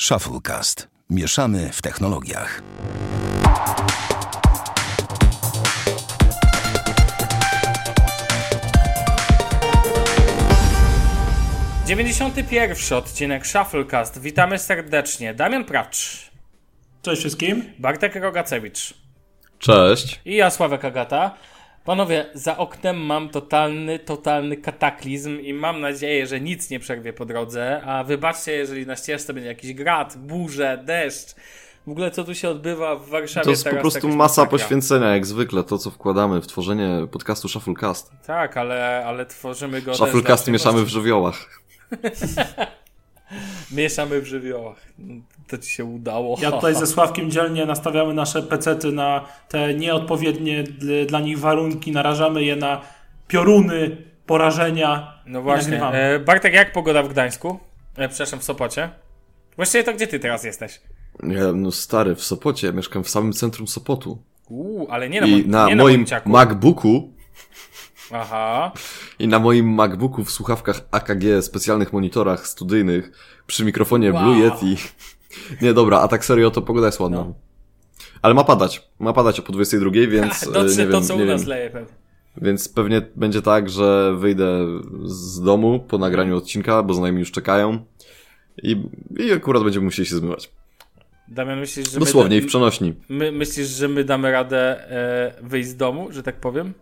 Shufflecast. Mieszamy w technologiach. Dziewięćdziesiąty pierwszy odcinek Shufflecast. Witamy serdecznie. Damian Pracz, Cześć wszystkim. Bartek Rogacewicz Cześć. i ja, Sławek Agata. Panowie, za oknem mam totalny, totalny kataklizm i mam nadzieję, że nic nie przerwie po drodze, a wybaczcie, jeżeli na ścieżce będzie jakiś grad, burze, deszcz. W ogóle co tu się odbywa w Warszawie To jest po teraz, prostu jakaś masa masakra. poświęcenia, jak zwykle, to co wkładamy w tworzenie podcastu Shufflecast. Tak, ale, ale tworzymy go Shufflecast mieszamy w żywiołach. Mieszamy w żywiołach. To ci się udało. Ja tutaj ze Sławkiem dzielnie nastawiamy nasze pecety na te nieodpowiednie dl- dla nich warunki, narażamy je na pioruny, porażenia. No właśnie. E, Bartek, jak pogoda w Gdańsku? E, przepraszam, w Sopocie. Właściwie to gdzie ty teraz jesteś? Ja, no stary, w Sopocie, mieszkam w samym centrum Sopotu. Uuu, ale nie na, I moim, na nie moim Monciaku. MacBooku Aha. i na moim MacBooku w słuchawkach AKG, specjalnych monitorach studyjnych, przy mikrofonie Wow. Blue Yeti. Nie, dobra, a tak serio, to pogoda jest ładna. No. Ale ma padać. Ma padać o po 22, więc e, Dotrze nie to, wiem, co nie u nas wiem. leje pewnie. Więc pewnie będzie tak, że wyjdę z domu po nagraniu odcinka, bo znajomi już czekają. I, i akurat będziemy musieli się zmywać. Damian, myślisz, że Dosłownie i my, w przenośni. my, myślisz, że my damy radę e, wyjść z domu, że tak powiem?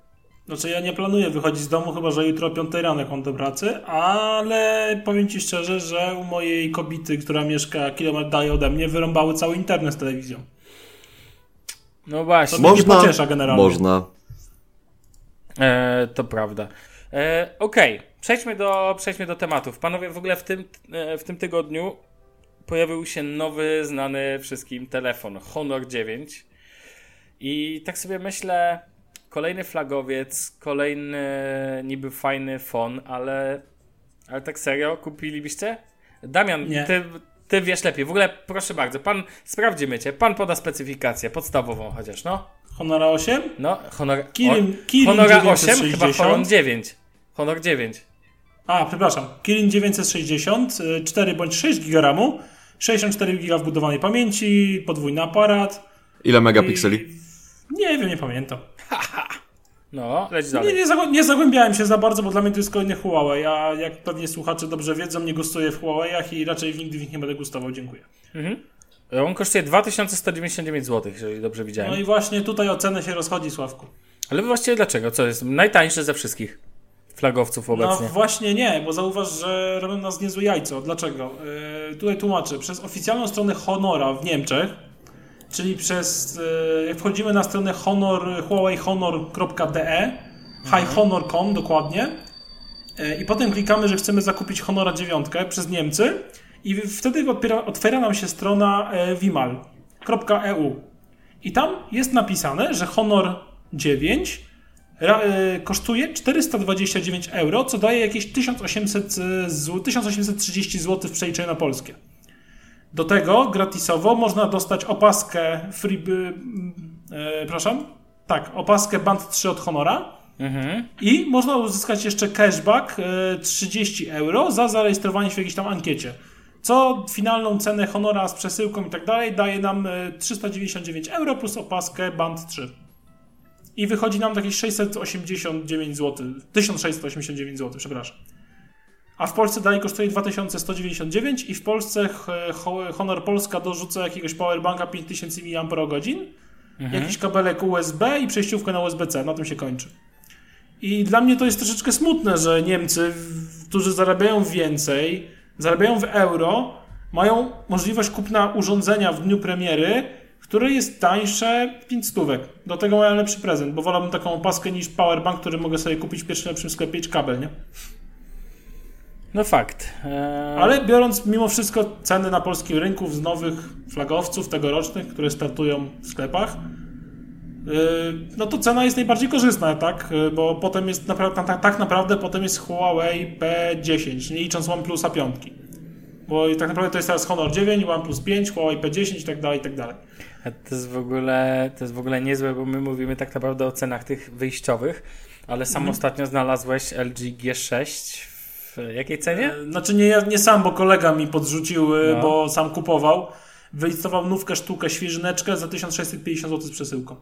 Znaczy ja nie planuję wychodzić z domu, chyba że jutro o 5 rano jak mam do pracy, ale powiem Ci szczerze, że u mojej kobiety, która mieszka kilometr dalej ode mnie, wyrąbały cały internet z telewizją. No właśnie. To mnie nie pociesza generalnie. Można. E, to prawda. E, Okej, przejdźmy, do, przejdźmy do tematów. Panowie, w ogóle w tym, e, w tym tygodniu pojawił się nowy, znany wszystkim telefon Honor 9. I tak sobie myślę, kolejny flagowiec, kolejny niby fajny fon, ale, ale tak serio, kupilibyście? Damian, Nie. ty, ty wiesz lepiej. W ogóle proszę bardzo, pan, sprawdzimy cię, pan poda specyfikację podstawową chociaż, no. Honora 8? No, Honor, Kirin- Kirin Honora 8, 960. chyba Honor 9. Honor 9. A, przepraszam. Kirin 960, y, 4 bądź 6 GB RAMu, 64 GB wbudowanej pamięci, podwójny aparat. Ile i- megapikseli? Nie wiem, nie pamiętam. No, leć Nie, dalej. nie, zagł- nie zagłębiałem się za bardzo, bo dla mnie to jest kolejny Huawei. Ja, jak pewnie słuchacze dobrze wiedzą, nie gustuję w Huawei'ach i raczej nigdy w nich nie będę gustował. Dziękuję. On kosztuje 2199 zł, jeżeli dobrze widziałem. No i właśnie tutaj o cenę się rozchodzi, Sławku. Ale właściwie dlaczego? Co jest najtańszy ze wszystkich flagowców No obecnie? właśnie nie, bo zauważ, że robią nas niezłe jajco. Dlaczego? Yy, tutaj tłumaczę. Przez oficjalną stronę Honora w Niemczech, czyli przez, yy, jak wchodzimy na stronę honor, huaweihonor.de, highhonor.com dokładnie, yy, i potem klikamy, że chcemy zakupić Honora 9 przez Niemcy. I wtedy otwiera, otwiera nam się strona yy, vimal.eu i tam jest napisane, że Honor 9 ra, y, kosztuje 429 euro, co daje jakieś 1800 zł, 1830 zł w przeliczeniu na polskie. Do tego gratisowo można dostać opaskę free, y, y, przepraszam, tak, opaskę Band 3 od Honora Mhm. i można uzyskać jeszcze cashback y, 30 euro za zarejestrowanie się w jakiejś tam ankiecie. Co finalną cenę Honora z przesyłką i tak dalej daje nam y, 399 euro plus opaskę Band 3. I wychodzi nam jakieś 689 zł. 1689 zł, przepraszam. A w Polsce dalej kosztuje 2199 i w Polsce Honor Polska dorzuca jakiegoś powerbanka 5000 mAh, jakiś kabelek USB i przejściówkę na USB-C. Na tym się kończy. I dla mnie to jest troszeczkę smutne, że Niemcy, którzy zarabiają więcej, zarabiają w euro, mają możliwość kupna urządzenia w dniu premiery, które jest tańsze 5 stówek. Do tego mają lepszy prezent, bo wolałbym taką opaskę niż powerbank, który mogę sobie kupić w pierwszym lepszym sklepie i kabel, nie? No fakt. Eee, Ale biorąc mimo wszystko ceny na polskim rynku z nowych flagowców tegorocznych, które startują w sklepach, yy, no to cena jest najbardziej korzystna, tak? Yy, Bo potem jest naprawdę, tak, tak naprawdę potem jest Huawei P10, nie licząc OnePlusa 5. Bo tak naprawdę to jest teraz Honor 9, OnePlus 5, Huawei P10 i tak dalej, i tak dalej. To jest w ogóle, to jest w ogóle niezłe, bo my mówimy tak naprawdę o cenach tych wyjściowych, ale sam Mhm. ostatnio znalazłeś LG G6 w jakiej cenie? E, Znaczy nie, ja nie sam, bo kolega mi podrzucił, e, No. bo sam kupował. Wylistował nówkę sztukę, świeżyneczkę za 1650 zł z przesyłką.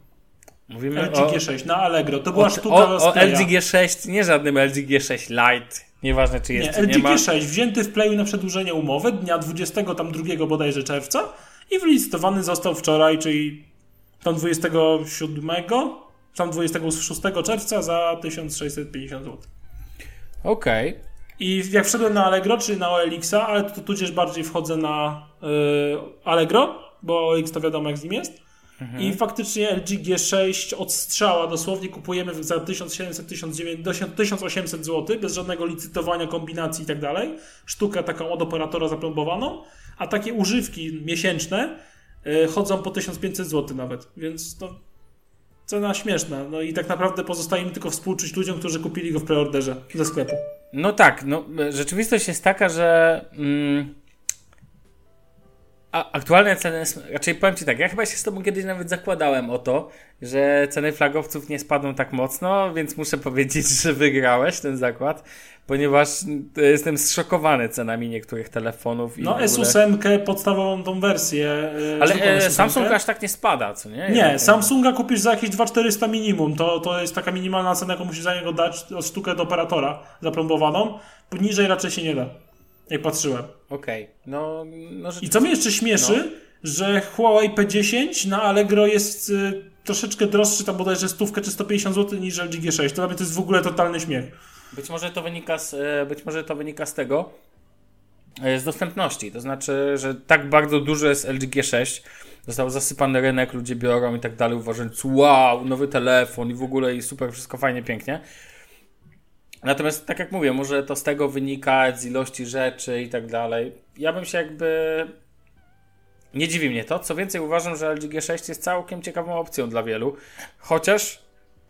Mówimy LG o, G6 na Allegro. To była o, sztuka o, o. LG G6, nie żadnym LG G6 Lite. Nieważne czy jest, Nie, czy LG nie ma. G6 wzięty w Playu na przedłużenie umowy dnia 22 bodajże czerwca i wylistowany został wczoraj, czyli tam 27, tam 26 czerwca za 1650 zł. Okej. I jak wszedłem na Allegro, czy na OLX-a, ale to tudzież bardziej wchodzę na y, Allegro, bo OLX to wiadomo jak z nim jest. Mhm. I faktycznie LG G6 od strzała dosłownie kupujemy za 1700, 1900, 1800 zł, bez żadnego licytowania, kombinacji i tak dalej. Sztukę taką od operatora zaplombowaną, a takie używki miesięczne y, chodzą po 1500 zł nawet, więc to cena śmieszna. No i tak naprawdę pozostaje mi tylko współczuć ludziom, którzy kupili go w preorderze ze sklepu. No tak, no, rzeczywistość jest taka, że mm, a, aktualne ceny, raczej powiem Ci tak, ja chyba się z Tobą kiedyś nawet zakładałem o to, że ceny flagowców nie spadną tak mocno, więc muszę powiedzieć, że wygrałeś ten zakład, ponieważ y, jestem zszokowany cenami niektórych telefonów. I No w ogóle... S8 podstawową tą wersję. e, Ale e, S8. Samsung aż tak nie spada, co nie? Nie, Samsunga kupisz za jakieś 2400 minimum. To, to jest taka minimalna cena, jaką musisz za niego dać od sztukę do operatora zaplombowaną. Niżej raczej się nie da. Jak patrzyłem. Okej, no, no I co mnie jeszcze śmieszy, że Huawei P10 na Allegro jest y, troszeczkę droższy, tam bodajże stówkę czy 150 zł niż LG G6. To dla mnie to jest w ogóle totalny śmiech. Być może to wynika z, e, być może to wynika z tego, e, z dostępności. To znaczy, że tak bardzo duży jest LG G6, został zasypany rynek, ludzie biorą i tak dalej, uważając, wow, nowy telefon i w ogóle i super, wszystko fajnie, pięknie. Natomiast, tak jak mówię, może to z tego wynika, z ilości rzeczy i tak dalej. Ja bym się jakby... Nie dziwi mnie to. Co więcej, uważam, że LG G6 jest całkiem ciekawą opcją dla wielu. Chociaż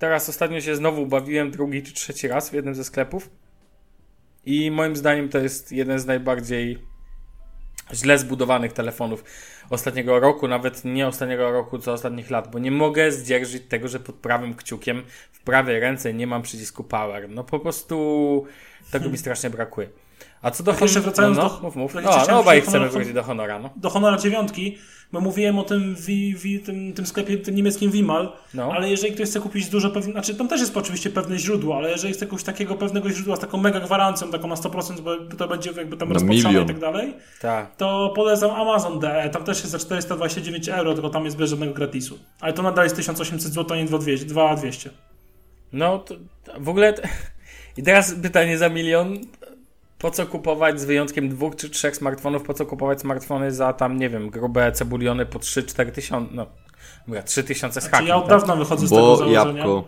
teraz ostatnio się znowu bawiłem drugi czy trzeci raz w jednym ze sklepów. I moim zdaniem to jest jeden z najbardziej źle zbudowanych telefonów ostatniego roku, nawet nie ostatniego roku, co ostatnich lat, bo nie mogę zdzierżyć tego, że pod prawym kciukiem w prawej ręce nie mam przycisku power. No po prostu tego mi strasznie brakuje. A co do Tak jeszcze wracając no, no, do- mów, mów. No, no obaj chciałem chcemy Honor- wrócić do Honora, no. Do Honora 9, bo mówiłem o tym, wi, wi, tym, tym sklepie, tym niemieckim Wimal, No. ale jeżeli ktoś chce kupić dużo pewne, znaczy tam też jest oczywiście pewne źródło, ale jeżeli chce jakiegoś takiego pewnego źródła z taką mega gwarancją, taką na 100%, bo to będzie jakby tam milion. i tak dalej, Tak. to polecam Amazon DE, tam też jest za 429 euro, tylko tam jest bez żadnego gratisu. Ale to nadal jest 1800 zł, a nie 2200. 2200. No, to w ogóle. I teraz pytanie za milion. Po co kupować z wyjątkiem dwóch czy trzech smartfonów? Po co kupować smartfony za tam, nie wiem, grube cebuliony po 3-4 tysiące? No, dobra, 3 tysiące z hakiem. ja od tak? dawna wychodzę z tego założenia. jabłko.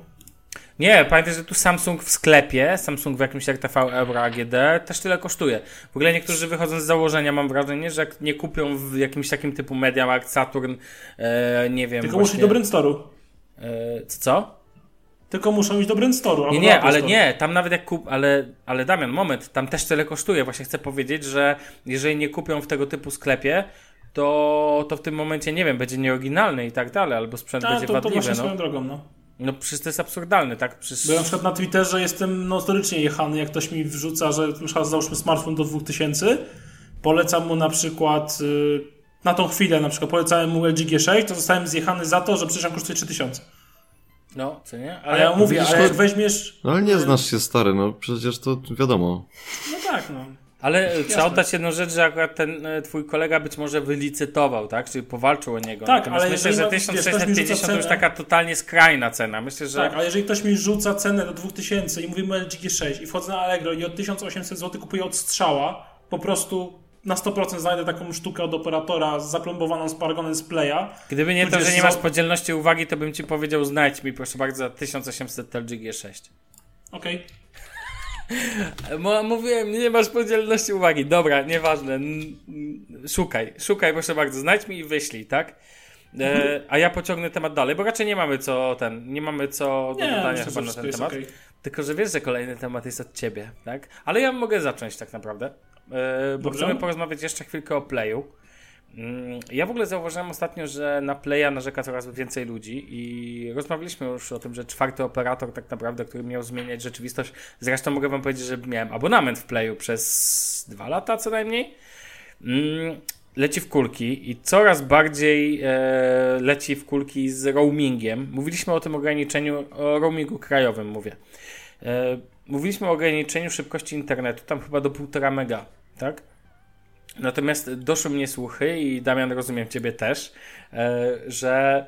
Nie, pamiętaj, że tu Samsung w sklepie, Samsung w jakimś RTV Euro AGD też tyle kosztuje. W ogóle niektórzy wychodzą z założenia, mam wrażenie, że jak nie kupią w jakimś takim typu MediaMarkt, Saturn, e, nie wiem. Tylko właśnie, iść do Brandstoru. e, co? Tylko muszą iść do Brandstoru. Nie, nie, ale nie, tam nawet jak kup, ale, ale Damian, moment, tam też tyle kosztuje. Właśnie chcę powiedzieć, że jeżeli nie kupią w tego typu sklepie, to, to w tym momencie, nie wiem, będzie nieoryginalny i tak dalej, albo sprzęt A, będzie to, to wadliwy, właśnie no. swoją drogą, no. No przecież to jest absurdalne, tak? Przecież... Bo ja na przykład na Twitterze jestem notorycznie jechany, jak ktoś mi wrzuca, że na przykład załóżmy smartfon do 2000, polecam mu na przykład y, na tą chwilę na przykład polecałem mu LG G6, to zostałem zjechany za to, że przecież on kosztuje 3000. No, co nie? Ale ja mówię, widzisz, ale jak weźmiesz... No ale nie znasz się stary, no przecież to wiadomo. No tak, no. Ale trzeba oddać jedną rzecz, że akurat ten e, twój kolega być może wylicytował, tak? Czyli powalczył o niego. Tak, Natomiast ale myślę, jeżeli że ma- wiesz, ktoś mi rzuca 1650 to już taka totalnie skrajna cena. Myślę, że... Tak, ale jeżeli ktoś mi rzuca cenę do 2000 i mówimy LG G6 i wchodzę na Allegro i od 1800 zł kupuję od strzała, po prostu na 100% znajdę taką sztukę od operatora zaplombowaną z paragonem z Playa. Gdyby nie to, że nie masz podzielności uwagi, to bym ci powiedział, znajdź mi proszę bardzo za 1800 LG G6. Okej. Mo- Mówiłem, nie masz podzielności uwagi. Dobra, nieważne. Szukaj, szukaj proszę bardzo, znajdź mi i wyślij, tak? E, a ja pociągnę temat dalej, bo raczej nie mamy co ten, nie mamy co do Nie, dodania myślę, chyba na ten temat. okej. Tylko, że wiesz, że kolejny temat jest od ciebie, tak? Ale ja mogę zacząć tak naprawdę. E, bo Dobrze. chcemy porozmawiać jeszcze chwilkę o Playu. Mm, Ja w ogóle zauważyłem ostatnio, że na Playa narzeka coraz więcej ludzi i rozmawialiśmy już o tym, że czwarty operator tak naprawdę, który miał zmieniać rzeczywistość. Zresztą mogę wam powiedzieć, że miałem abonament w Playu przez dwa lata co najmniej. Mm, Leci w kulki i coraz bardziej e, leci w kulki z roamingiem. Mówiliśmy o tym ograniczeniu, o roamingu krajowym mówię. Mówiliśmy o ograniczeniu szybkości internetu, tam chyba do 1,5 mega, tak? Natomiast doszły mnie słuchy i Damian, rozumiem Ciebie też, e, że,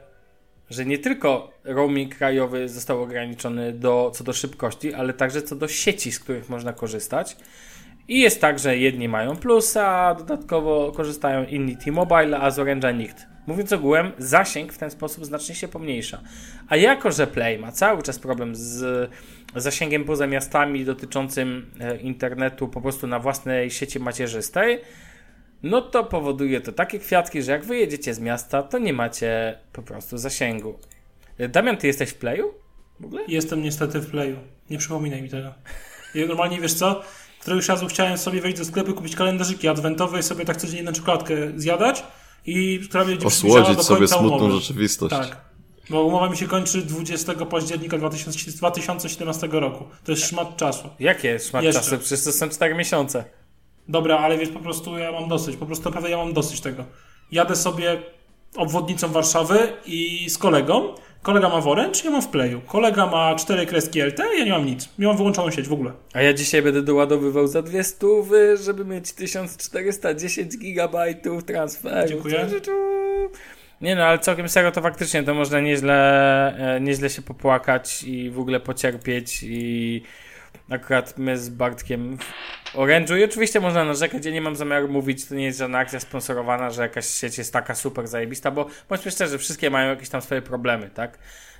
że nie tylko roaming krajowy został ograniczony do, co do szybkości, ale także co do sieci, z których można korzystać. I jest tak, że jedni mają plusa, a dodatkowo korzystają inni T-Mobile, a z Orange'a nikt. Mówiąc ogółem, zasięg w ten sposób znacznie się pomniejsza. A jako, że Play ma cały czas problem z zasięgiem poza miastami dotyczącym e, internetu po prostu na własnej sieci macierzystej, no to powoduje to takie kwiatki, że jak wyjedziecie z miasta, to nie macie po prostu zasięgu. E, Damian, ty jesteś w Playu? W ogóle? Jestem niestety w playu. Nie przypominaj mi tego. Normalnie wiesz co? Któregoś razu chciałem sobie wejść do sklepu, kupić kalendarzyki adwentowe i sobie tak codziennie na czekoladkę zjadać i przybliżała Osłodzić do sobie smutną umowy. rzeczywistość. Tak. Bo umowa mi się kończy 20 października 2000 2017 roku. To jest szmat czasu. Jakie szmat Jeszcze. czasu? Przecież to są 4 miesiące. Dobra, ale wiesz, po prostu ja mam dosyć. Po prostu naprawdę ja mam dosyć tego. Jadę sobie obwodnicą Warszawy i z kolegą. Kolega ma w Orange, ja mam w Playu. Kolega ma cztery kreski LT, ja nie mam nic. Ja mam wyłączoną sieć w ogóle. A ja dzisiaj będę doładowywał za dwie stówy, żeby mieć 1410 gigabajtów transferu. Dziękuję. Nie no, ale całkiem serio to faktycznie to można nieźle, e, nieźle się popłakać i w ogóle pocierpieć i akurat my z Bartkiem w Orange'u i oczywiście można narzekać, ja nie mam zamiaru mówić, to nie jest żadna akcja sponsorowana, że jakaś sieć jest taka super zajebista, bo bądźmy szczerzy, wszystkie mają jakieś tam swoje problemy, tak?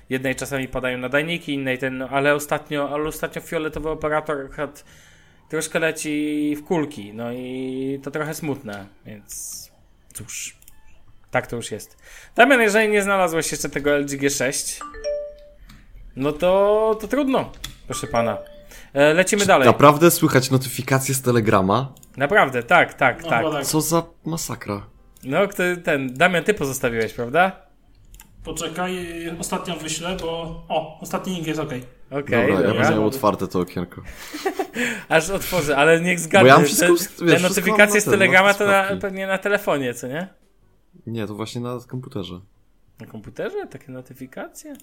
Jednej czasami padają nadajniki, innej ten, no, ale ostatnio, ale ostatnio fioletowy operator akurat troszkę leci w kulki, no i to trochę smutne, więc cóż, tak to już jest. Damian, jeżeli nie znalazłeś jeszcze tego LG G6, no to, to trudno, proszę pana. E, lecimy dalej. Naprawdę słychać notyfikacje z Telegrama? Naprawdę, tak, tak, No, tak. tak. Co za masakra. No, kto, ten, Damian, ty pozostawiłeś, prawda? Poczekaj, ostatnio wyślę, bo... O, ostatni link jest ok. Okej, Dobra, ja dobra. będę miał otwarte to okienko. Aż otworzę, ale niech zgadnę. Bo ja mam wszystko, te, wiesz, te notyfikacje z na ten, Telegrama na to na, pewnie na telefonie, co nie? Nie, to właśnie na komputerze. Na komputerze? Takie notyfikacje?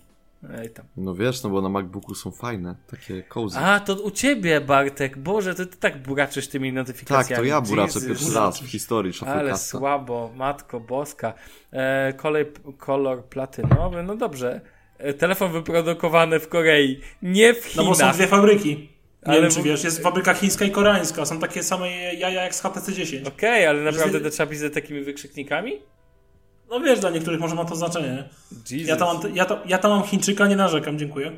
Ej tam. No wiesz, no bo na MacBooku są fajne, takie cozy. A, to u ciebie, Bartek. Boże, ty, ty tak buraczysz tymi tak, notyfikacjami. to ja buraczę Jesus. pierwszy raz w historii Ale słabo, matko boska. E, kolej, kolor platynowy, no dobrze. E, telefon wyprodukowany w Korei, nie w No Chinach. bo są dwie fabryki. Nie Ale wiem, czy wiesz, jest fabryka chińska i koreańska. Są takie same jaja jak z HTC-10. Okej, ale naprawdę to trzeba pisać takimi wykrzyknikami? No wiesz, dla niektórych może ma to znaczenie. Ja tam, mam, ja, tam, ja tam mam Chińczyka, nie narzekam, dziękuję.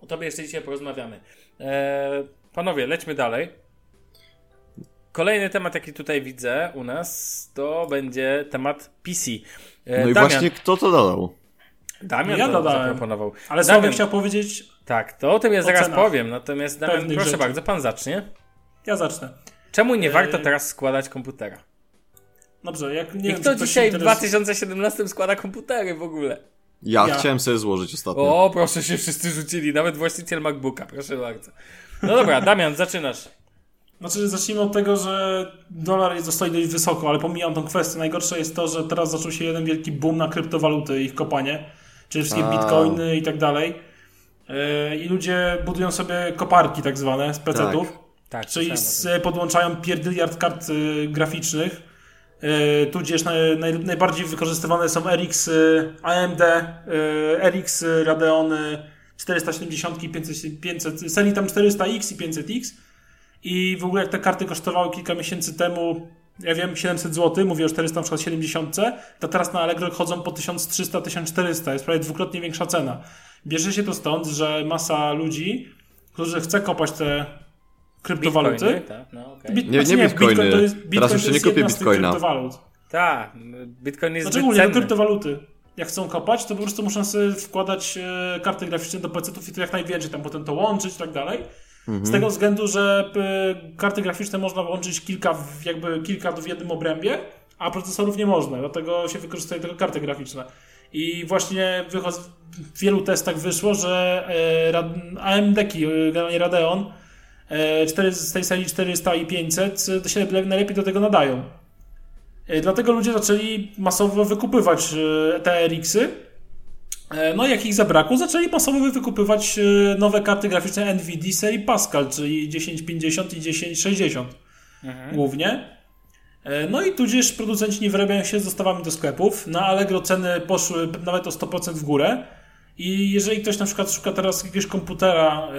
O tobie jeszcze dzisiaj porozmawiamy. E, panowie, lećmy dalej. Kolejny temat, jaki tutaj widzę u nas, to będzie temat PC. E, No i Damian, właśnie kto to dodał? Damian Ja to dodałem. zaproponował. Ale Damian, chciał powiedzieć, Tak, to o tym ja zaraz powiem. Natomiast Damian, proszę rzeczy. bardzo, pan zacznie. ja zacznę. Czemu nie E, warto teraz składać komputera? Dobrze, jak nie I kto dzisiaj w interes- 2017 składa komputery w ogóle? Ja, Ja. chciałem sobie złożyć ostatnio. O, proszę się wszyscy rzucili, nawet właściciel MacBooka, proszę bardzo. No dobra, Damian, zaczynasz. Znaczy, zacznijmy od tego, że dolar jest dość wysoko, ale pomijam tą kwestię. Najgorsze jest to, że teraz zaczął się jeden wielki boom na kryptowaluty i ich kopanie, czyli wszystkie A. bitcoiny i tak dalej. Yy, I ludzie budują sobie koparki tak zwane z PC-ów. Tak, Czyli o z, podłączają pierdyliard kart y, graficznych, tudzież naj, naj, najbardziej wykorzystywane są RX, AMD, RX Radeony 470 i 500, 500, serii tam 400X i 500X i w ogóle jak te karty kosztowały kilka miesięcy temu, ja wiem, 700 zł, mówię o 400 na przykład 70, to teraz na Allegro chodzą po 1300-1400, jest prawie dwukrotnie większa cena. Bierze się to stąd, że masa ludzi, którzy chce kopać te kryptowaluty, Bitcoiny, tak, no okej. Bit- Nie- znaczy nie bitcoiny. Bitcoin to jest, Bitcoin Teraz jest nie kupię jedna z tych bitcoina. kryptowalut. Tak, Bitcoin jest Znaczy ogólnie kryptowaluty. Jak chcą kopać, to po prostu muszą sobie wkładać e, karty graficzne do PC-ów i to jak najwięcej, tam potem to łączyć i tak dalej. Z tego względu, że karty graficzne można łączyć kilka, w- jakby kilka w jednym obrębie, a procesorów nie można, dlatego się wykorzystuje tylko karty graficzne. I właśnie w wielu testach wyszło, że e, AMD-ki, e, generalnie Radeon, 4, z tej serii 400 i 500 e, to się le- najlepiej do tego nadają. E, Dlatego ludzie zaczęli masowo wykupywać e, te RX-y. E, No i jak ich zabrakło, zaczęli masowo wykupywać e, nowe karty graficzne NVIDIA serii Pascal, czyli 1050 i 1060 głównie. E, No i tudzież producenci nie wyrabiają się z dostawami do sklepów. Na Allegro ceny poszły nawet o 100% w górę. I jeżeli ktoś na przykład szuka teraz jakiegoś komputera e,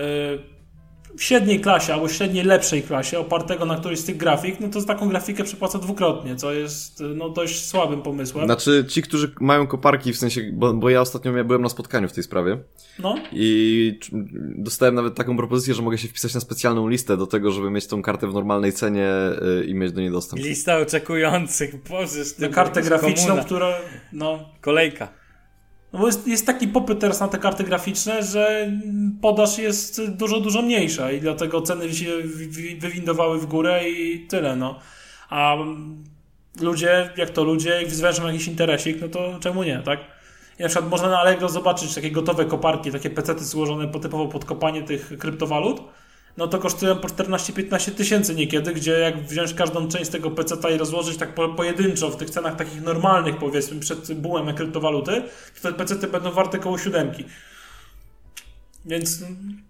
w średniej klasie albo średniej lepszej klasie, opartego na którejś z tych grafik, no to za taką grafikę przepłaca dwukrotnie, co jest e, no, dość słabym pomysłem. Znaczy, ci, którzy mają koparki, w sensie, bo, bo ja ostatnio byłem na spotkaniu w tej sprawie No, i dostałem nawet taką propozycję, że mogę się wpisać na specjalną listę do tego, żeby mieć tą kartę w normalnej cenie y, i mieć do niej dostęp. Lista oczekujących, boże, na kartę graficzną, komuna. która... No, Kolejka. No bo jest, jest taki popyt teraz na te karty graficzne, że podaż jest dużo, dużo mniejsza i dlatego ceny się wi- wi- wywindowały w górę i tyle, no. A ludzie, jak to ludzie, jak wyzwężą jakiś interesik, no to czemu nie, tak? I na przykład można na Allegro zobaczyć takie gotowe koparki, takie pecety złożone po- typowo pod kopanie tych kryptowalut, no to kosztują po 14-15 tysięcy niekiedy, gdzie jak wziąć każdą część tego peceta i rozłożyć tak po, pojedynczo w tych cenach takich normalnych, powiedzmy, przed bułem kryptowaluty, to te pecety będą warte koło siódemki. Więc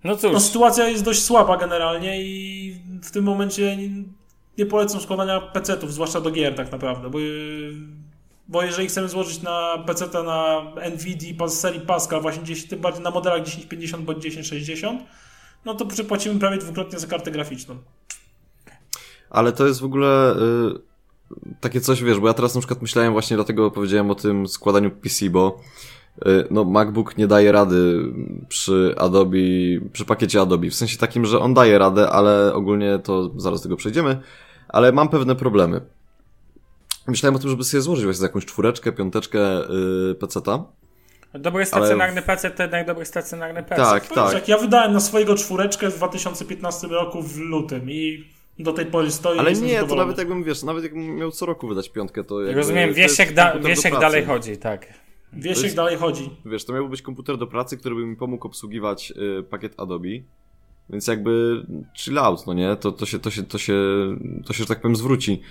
No cóż, no, sytuacja jest dość słaba generalnie i w tym momencie nie, polecam składania pecetów, zwłaszcza do gier tak naprawdę, bo, bo jeżeli chcemy złożyć na peceta na NVIDIA serii Pascal, właśnie gdzieś, tym bardziej na modelach 1050 bądź 1060, no to przepłacimy prawie dwukrotnie za kartę graficzną. Ale to jest w ogóle y, takie coś, wiesz, bo ja teraz na przykład myślałem właśnie, dlatego powiedziałem o tym składaniu PC, bo y, no MacBook nie daje rady przy Adobe, przy pakiecie Adobe, w sensie takim, że on daje radę, ale ogólnie to zaraz do tego przejdziemy, ale mam pewne problemy. Myślałem o tym, żeby sobie złożyć właśnie jakąś czwóreczkę, piąteczkę yy, peceta. Dobry stacjonarny PC to jednak dobry stacjonarny PC. Tak, tak. Jak ja wydałem na swojego czwóreczkę w 2015 roku w lutym i do tej pory stoi Ale nie, to nawet jakbym, wiesz, nawet jakbym miał co roku wydać piątkę, to jakby, Rozumiem, Wiesiek, da, Wiesiek dalej chodzi, tak. Jak jest- dalej chodzi. Wiesz, to miałby być komputer do pracy, który by mi pomógł obsługiwać y, pakiet Adobe. Więc jakby chill out, no nie? To, to, się, to, się, to, się, to się, że tak powiem, zwróci.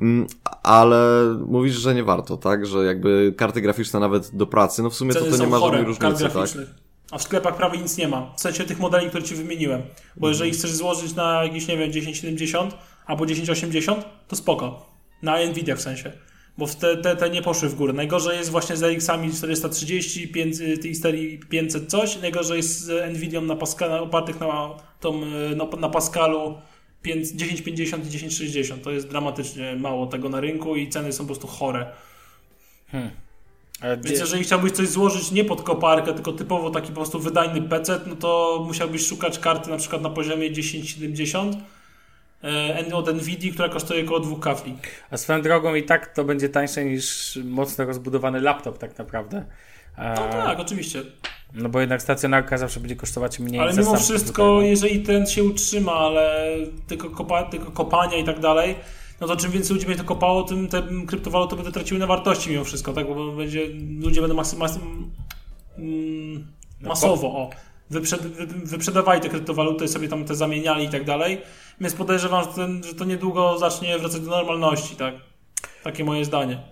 Mm, ale mówisz, że nie warto, tak? Że jakby karty graficzne nawet do pracy, no w sumie to, Ceny to nie ma żadnej różnicy, tak? A w sklepach prawie nic nie ma. W sensie tych modeli, które ci wymieniłem. Bo jeżeli chcesz złożyć na jakieś, nie wiem, 1070 albo 1080, to spoko. Na Nvidia w sensie. Bo te, te, te nie poszły w górę. Najgorzej jest właśnie z RX-ami 430, 500, tej serii 500 coś. Najgorzej jest z Nvidią na Pascal, opartych na, tą, y, na, na Pascalu 5, 1050 i 1060. To jest dramatycznie mało tego na rynku i ceny są po prostu chore. Ale Więc gdzie- jeżeli chciałbyś coś złożyć nie pod koparkę, tylko typowo taki po prostu wydajny PC, no to musiałbyś szukać karty na przykład na poziomie 1070 e, od Nvidia, która kosztuje około dwóch kafli. A swoją drogą i tak to będzie tańsze niż mocno rozbudowany laptop tak naprawdę. No tak, oczywiście. No bo jednak stacjonarka zawsze będzie kosztować mniej Ale mimo wszystko, komputer, no. jeżeli ten się utrzyma, ale tylko, kopa, tylko kopania i tak dalej, no to czym więcej ludzi będzie to kopało, tym te kryptowaluty będą traciły na wartości mimo wszystko, tak? Bo będzie, ludzie będą masy, masy, mm, masowo, o, wyprzed, wy, wyprzedawali te kryptowaluty, sobie tam te zamieniali i tak dalej. Więc podejrzewam, że, ten, że to niedługo zacznie wracać do normalności, tak? Takie moje zdanie.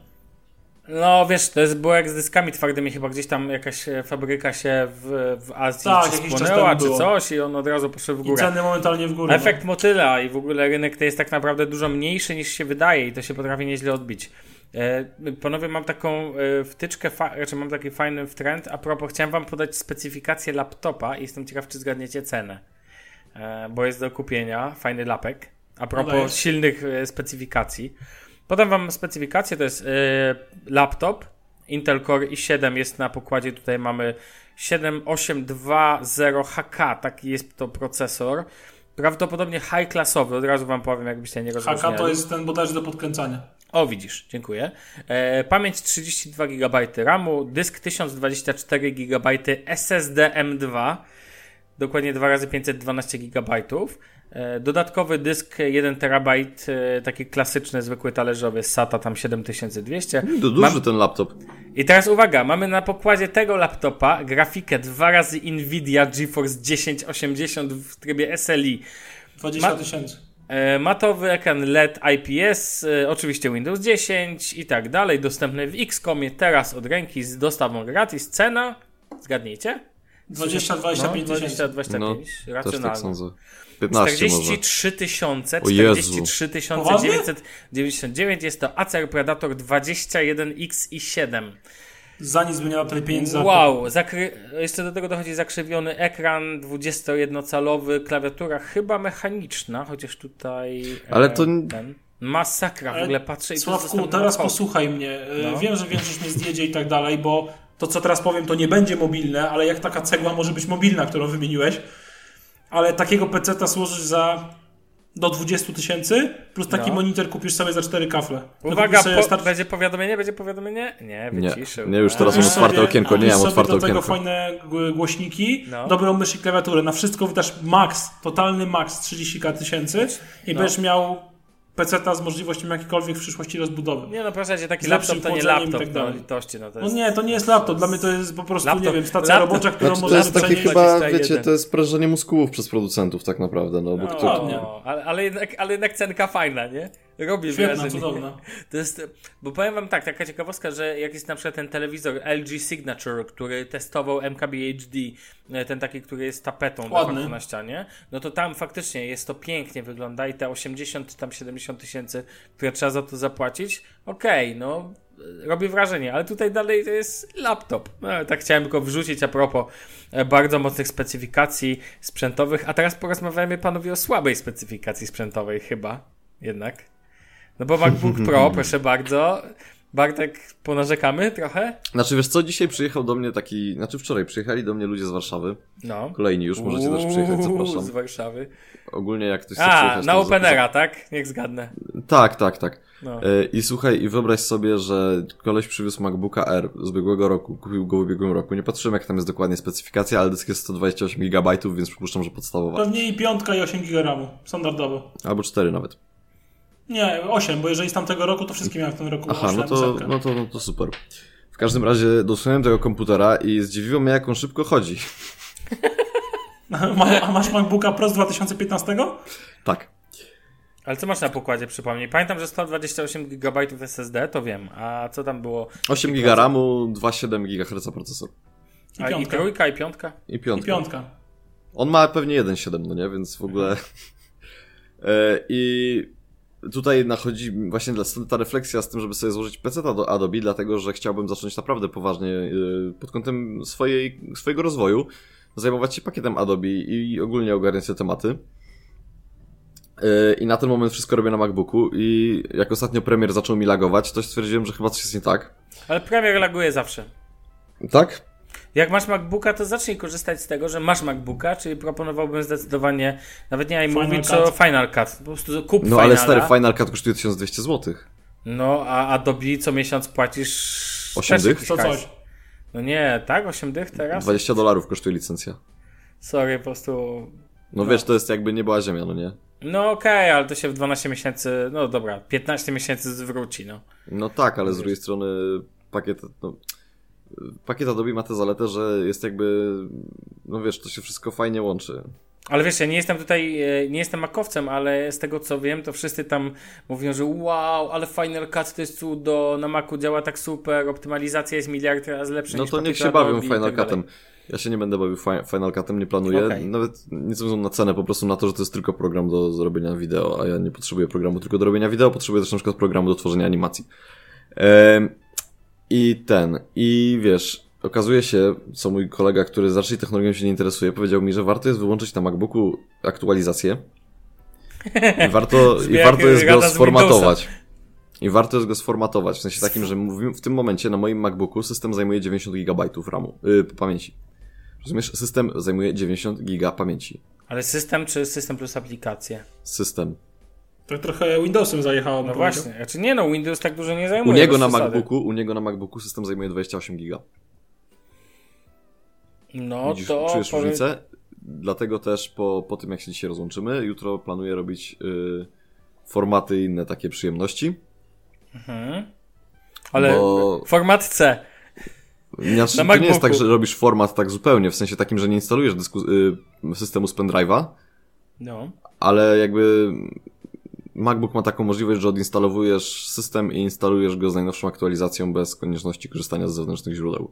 No wiesz, to jest było jak z dyskami twardymi, chyba gdzieś tam jakaś e, fabryka się w, w Azji Tak, spłonęła, czy coś i on od razu poszedł w I górę. ceny momentalnie w górę. Efekt motyla i w ogóle rynek to jest tak naprawdę dużo mniejszy niż się wydaje i to się potrafi nieźle odbić. E, Panowie, mam taką e, wtyczkę, raczej mam taki fajny trend. A propos, chciałem wam podać specyfikację laptopa i jestem ciekaw, czy zgadniecie cenę. Bo jest do kupienia, fajny lapek. A propos dajesz. silnych specyfikacji. Podam wam specyfikację, to jest e, laptop Intel Core i7 jest na pokładzie, tutaj mamy 7820HK, taki jest to procesor. Prawdopodobnie high-classowy, od razu wam powiem, jakbyście nie rozróżniali. HK to jest ten bodajże do podkręcania. O, widzisz, dziękuję. E, pamięć 32 GB RAMu, dysk 1024 GB SSD M2. dokładnie 2 razy 512 GB. E, dodatkowy dysk 1 terabajt, e, taki klasyczny, zwykły talerzowy SATA tam 7200. Du- Duży Mam- ten laptop. I teraz uwaga, mamy na pokładzie tego laptopa grafikę 2 razy Nvidia GeForce 1080 w trybie SLI. 20 Ma- tysięcy. E, Matowy ekran LED IPS, oczywiście Windows 10 i tak dalej, dostępny w XCOMie teraz od ręki z dostawą gratis. Cena, zgadnijcie? 20-25 no, tysięcy. 20-25, No, Też tak sądzę. 15 może. 43 tysiące, O Jezu. 43 Poważnie? 999 jest to Acer Predator 21X i 7. Za nic by nie dał tyle pieniędzy. Wow, zakry... jeszcze do tego dochodzi zakrzywiony ekran 21-calowy, klawiatura chyba mechaniczna, chociaż tutaj. Ale e, to- Ten. Masakra, w Ale ogóle patrzę i Sławku, teraz posłuchaj mnie. E, No. Wiem, że większość mnie zjedzie i tak dalej, bo to, co teraz powiem, to nie będzie mobilne, ale jak taka cegła może być mobilna, którą wymieniłeś. Ale takiego PC-ta służysz za do 20 tysięcy, plus taki No. monitor kupisz sobie za 4 kafle. No Uwaga, po... start- będzie powiadomienie? Będzie powiadomienie? Nie, Nie, wyciszył. nie, już teraz mam A, kupisz otwarte sobie- okienko, nie, mam otwarte do tego okienko. fajne głośniki, No. dobrą mysz i klawiaturę. Na wszystko wydasz max, totalny max 30 tysięcy i No. będziesz miał PC-ta z możliwością jakiejkolwiek w przyszłości rozbudowy. Nie no, proszę cię, taki Z laptop to nie laptop, tak no litości, no to No jest... nie, to nie jest laptop. Dla mnie to jest po prostu, Laptop- nie wiem, stacja laptop- robocza, którą Znaczy, to możemy jest takie przenieść. chyba, 21. wiecie, to jest prężenie mózgów przez producentów tak naprawdę, no bo No, kto... ładnie. ale, ale, jednak, ale jednak cenka fajna, nie? Robi Świetna, wrażenie. cudowna. To jest, bo powiem wam tak, taka ciekawostka, że jak jest na przykład ten telewizor LG Signature, który testował MKBHD, e, ten taki, który jest tapetą Ładny. na ścianie, no to tam faktycznie jest to pięknie wygląda i te 80 czy tam 70 tysięcy, które trzeba za to zapłacić, okej, no e, robi wrażenie, ale tutaj dalej to jest laptop. No, tak chciałem tylko wrzucić a propos bardzo mocnych specyfikacji sprzętowych, a teraz porozmawiamy panowie o słabej specyfikacji sprzętowej chyba, jednak. No bo MacBook Pro, proszę bardzo. Bartek, ponarzekamy trochę? Znaczy, wiesz co, dzisiaj przyjechał do mnie taki, znaczy wczoraj przyjechali do mnie ludzie z Warszawy, No. kolejni już, możecie też przyjechać, Uuu, zapraszam. Z Warszawy. Ogólnie jak ktoś chce A, przyjechać... na Openera, tak? Niech zgadnę. Tak, tak, tak. No. E, I słuchaj, i wyobraź sobie, że koleś przywiózł MacBooka R z ubiegłego roku, kupił go w ubiegłym roku. Nie patrzyłem, jak tam jest dokładnie specyfikacja, ale dysk jest 128 GB, więc przypuszczam, że podstawowa. Pewnie i piątka i 8 GB RAMu, standardowo. Albo 4 nawet. Nie, 8, bo jeżeli z tamtego roku, to wszystkie miałem w tym roku Aha, 8, no to, no to, no to super. W każdym razie dosunąłem tego komputera i zdziwiło mnie, jak on szybko chodzi. A masz MacBooka Pro z 2015? Tak. Ale co masz na pokładzie, przypomnij? Pamiętam, że 128 GB SSD, to wiem. A co tam było? 8 GB RAMu, 2,7 GHz procesor. I A, I piątka. trójka, i piątka? I I piątka. piątka. On ma pewnie 1,7, no nie? Więc w ogóle... E, I tutaj nachodzi właśnie dla- ta refleksja z tym, żeby sobie złożyć PC do Adobe, dlatego że chciałbym zacząć naprawdę poważnie e, pod kątem swojej, swojego rozwoju zajmować się pakietem Adobe i ogólnie ogarniać te tematy. E, I na ten moment wszystko robię na MacBooku i jak ostatnio premier zaczął mi lagować, to stwierdziłem, że chyba coś jest nie tak. Ale Premier laguje zawsze. Tak? Jak masz MacBooka, to zacznij korzystać z tego, że masz MacBooka, czyli proponowałbym zdecydowanie, nawet nie iMovie, co Final Cut. Po prostu kup No ale Finala. stary, Final Cut kosztuje 1200 zł. No, a Adobe co miesiąc płacisz... Osiem też dych? jakiś To hajs. coś. No nie, tak? 8 dych teraz? 20 dolarów kosztuje licencja. Sorry, po prostu... No, wiesz, to jest jakby nie była ziemia, no nie? No okej, ale to się w 12 miesięcy, no dobra, 15 miesięcy zwróci, no. No tak, ale z drugiej strony pakiet, no, pakiet Adobe ma tę zaletę, że jest jakby, no wiesz, to się wszystko fajnie łączy. Ale wiesz, ja nie jestem tutaj, e, nie jestem makowcem, ale z tego co wiem, to wszyscy tam mówią, że wow, ale Final Cut to jest cudo, na Macu działa tak super, optymalizacja jest miliard razy lepsza No to niech się bawią Final tak. Cutem. Ja się nie będę bawił fi- Final Cutem, nie planuję. Okej. Nawet nie ze na cenę, po prostu na to, że to jest tylko program do zrobienia wideo, a ja nie potrzebuję programu tylko do robienia wideo, potrzebuję też na przykład programu do tworzenia animacji. Ehm, I ten, i wiesz, okazuje się, co mój kolega, który raczej technologią się nie interesuje, powiedział mi, że warto jest wyłączyć na MacBooku aktualizację i warto, i warto jest go sformatować. I warto jest go sformatować, w sensie takim, że w tym momencie na moim MacBooku system zajmuje 90 GB RAMu, yy, pamięci. Rozumiesz? System zajmuje 90 GB pamięci. Ale system czy system plus aplikacje? System. To trochę Windowsem zajechało. No właśnie, znaczy nie no, Windows tak dużo nie U zajmuje. niego bez na. MacBooku, u niego na MacBooku system zajmuje 28 GB. No Widzisz, to czujesz powiem- różnicę? dlatego też po, po tym, jak się dzisiaj rozłączymy, jutro planuję robić y, formaty i inne takie przyjemności. Mhm. Ale Bo- format C. Znaczy, Na to nie jest tak, że robisz format tak zupełnie, w sensie takim, że nie instalujesz dysku, y, systemu z pendrive'a, No. ale jakby MacBook ma taką możliwość, że odinstalowujesz system i instalujesz go z najnowszą aktualizacją bez konieczności korzystania z zewnętrznych źródeł.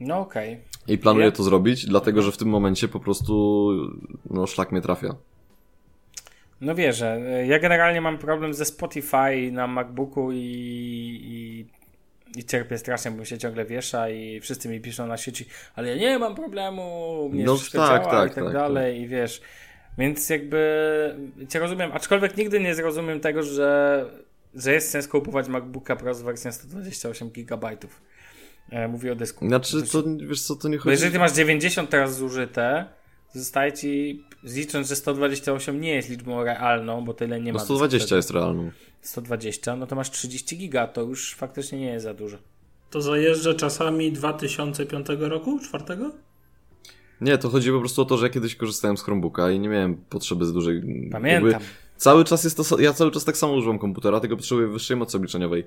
No okej. I planuję Ja- to zrobić, dlatego że w tym momencie po prostu no szlak mnie trafia. No wierzę. Ja generalnie mam problem ze Spotify na MacBooku i, i, i cierpię strasznie, bo mi się ciągle wiesza i wszyscy mi piszą na sieci, ale ja nie mam problemu, mnie No tak, działa tak, i tak, tak, dalej i wiesz. Więc jakby cię rozumiem, aczkolwiek nigdy nie zrozumiem tego, że, że jest sens kupować MacBooka Pro z wersją 128 GB. Mówię o dysku. Znaczy, To to wiesz co, to nie Bo chodzi... jeżeli ty masz 90 teraz zużyte, zostaje ci, licząc, że 128 nie jest liczbą realną, bo tyle nie No ma. 120 dysku jest realną. wtedy. 120, no to masz 30 giga, to już faktycznie nie jest za dużo. To zajeżdża czasami 2005 roku, czwartego? Nie, to chodzi po prostu o to, że ja kiedyś korzystałem z Chromebooka i nie miałem potrzeby z dużej... Pamiętam. Jakby cały czas jest to... Ja cały czas tak samo używam komputera, tylko potrzebuję wyższej mocy obliczeniowej.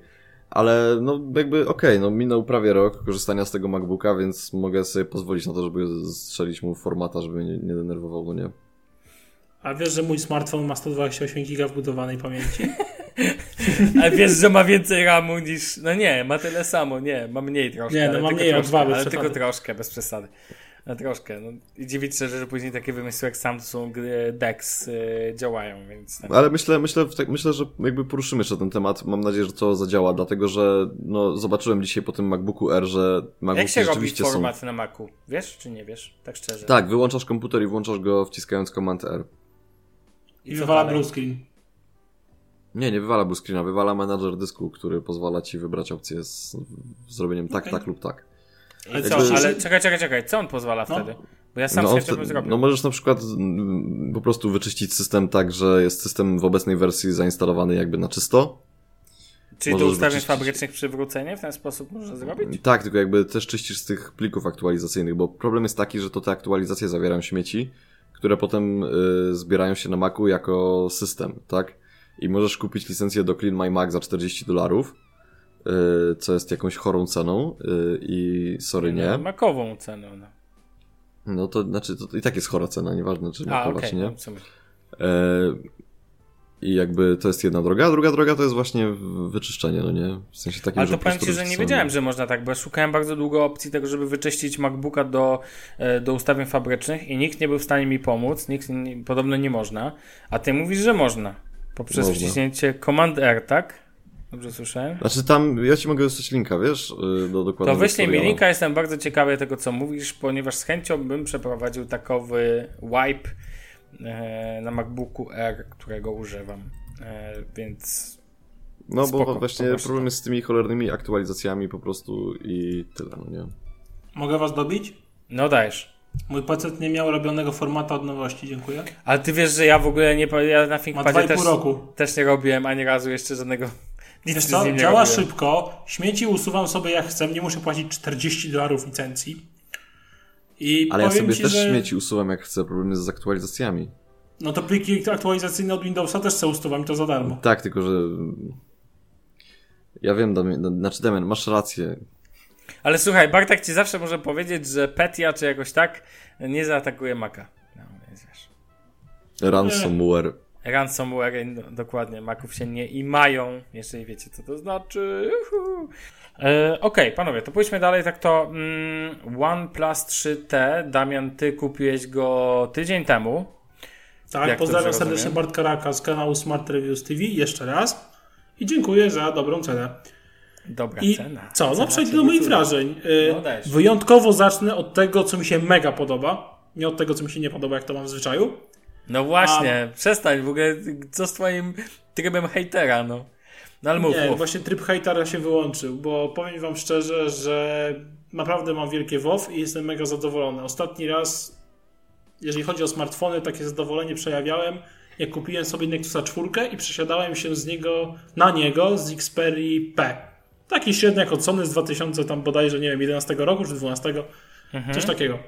Ale no jakby okej, no minął prawie rok korzystania z tego MacBooka, więc mogę sobie pozwolić na to, żeby strzelić mu formata, żeby mnie nie, nie denerwował, no nie? A wiesz, że mój smartfon ma 128 giga wbudowanej pamięci? Ale wiesz, że ma więcej RAMu niż. No nie, ma tyle samo, nie, ma mniej troszkę. Nie, no ale ma tylko mniej o troszkę, dwa bez Ale przesady. tylko troszkę, bez przesady. No troszkę. No. I dziwić się, że później takie wymysły jak Samsung e, Dex e, działają, więc. tak. Ale myślę, myślę, tak, myślę, że jakby poruszymy jeszcze ten temat. Mam nadzieję, że to zadziała, dlatego że no, zobaczyłem dzisiaj po tym MacBooku R, że Jak MacBooki się robi rzeczywiście są. format na Macu? Wiesz czy nie wiesz? Tak szczerze. Tak, wyłączasz komputer i włączasz go wciskając Command R. I co wywala blue screen. Nie, nie wywala blue screena, wywala menadżer dysku, który pozwala ci wybrać opcję z z zrobieniem tak, Okej. tak lub tak. Ale co? jakby- Ale czekaj, czekaj, czekaj. Co on pozwala No. wtedy? Bo ja sam no, sobie bym zrobił. no możesz na przykład mm, po prostu wyczyścić system tak, że jest system w obecnej wersji zainstalowany jakby na czysto. Czyli do możesz ustawień wyczyścić. fabrycznych przywrócenie w ten sposób można zrobić? Tak, tylko jakby też czyścisz z tych plików aktualizacyjnych, bo problem jest taki, że to te aktualizacje zawierają śmieci, które potem y, zbierają się na Macu jako system, tak? I możesz kupić licencję do Clean My Mac za 40 dolarów, co jest jakąś chorą ceną y, i sorry nie. Makową cenę. No. No to znaczy, to i tak jest chora cena, nieważne czy makowa, okej. czy nie. no. E, I jakby to jest jedna droga, a druga droga to jest właśnie wyczyszczenie, no nie? W sensie takim, Ale to po powiem Ci, że nie wiedziałem, że można tak, bo ja szukałem bardzo długo opcji tego, żeby wyczyścić MacBooka do, e, do ustawień fabrycznych i nikt nie był w stanie mi pomóc, nikt nie, podobno nie można, a Ty mówisz, że można. Poprzez Można. wciśnięcie Command R, tak? Dobrze słyszałem? Znaczy tam, ja ci mogę wysłać linka, wiesz, y, do To dokładnego wyślij mi linka, jestem bardzo ciekawy tego, co mówisz, ponieważ z chęcią bym przeprowadził takowy wipe e, na MacBooku R, którego używam. E, więc No Spoko, bo właśnie problem to. jest z tymi cholernymi aktualizacjami po prostu i tyle, no nie? Mogę was dobić? no dajesz. Mój PC nie miał robionego formata od nowości, dziękuję. Ale ty wiesz, że ja w ogóle nie. Ja na ThinkPadzie 2,5 też, roku. też nie robiłem ani razu jeszcze żadnego. Nic Wiesz co, działa robiłem. szybko, śmieci usuwam sobie jak chcę, nie muszę płacić 40 dolarów licencji. I Ale ja sobie ci, też że... śmieci usuwam jak chcę, problem jest z aktualizacjami. No to pliki aktualizacyjne od Windowsa też chcę usuwam i to za darmo. Tak, tylko że... Ja wiem, Damian, no, znaczy Damian, masz rację. Ale słuchaj, Bartek ci zawsze może powiedzieć, że Petia czy jakoś tak nie zaatakuje Maca. No, więc wiesz. Ransomware. Ransomware, no, dokładnie, Maców się nie i mają, jeżeli wiecie co to znaczy. Juhu. E, Okej, panowie, to pójdźmy dalej. Tak to mm, OnePlus 3T, Damian, ty kupiłeś go tydzień temu. Tak, Jak pozdrawiam serdecznie? Bartka Raka z kanału Smart Reviews TV jeszcze raz. I dziękuję za dobrą cenę. Dobra I cena. co? No Cena przejdę do moich wrażeń. Y, No. Wyjątkowo zacznę od tego, co mi się mega podoba. Nie od tego, co mi się nie podoba, jak to mam w zwyczaju. No właśnie, przestań w ogóle, co z twoim trybem hejtera, no. No ale mów, Nie, mów. właśnie tryb hejtera się wyłączył, bo powiem wam szczerze, że naprawdę mam wielkie WoW i jestem mega zadowolony. Ostatni raz, jeżeli chodzi o smartfony, takie zadowolenie przejawiałem, jak kupiłem sobie Nexusa 4 i przesiadałem się z niego na niego z Xperia P. Taki średniak od Sony z 2000 tam bodajże, nie wiem, 11 roku czy 12, coś takiego.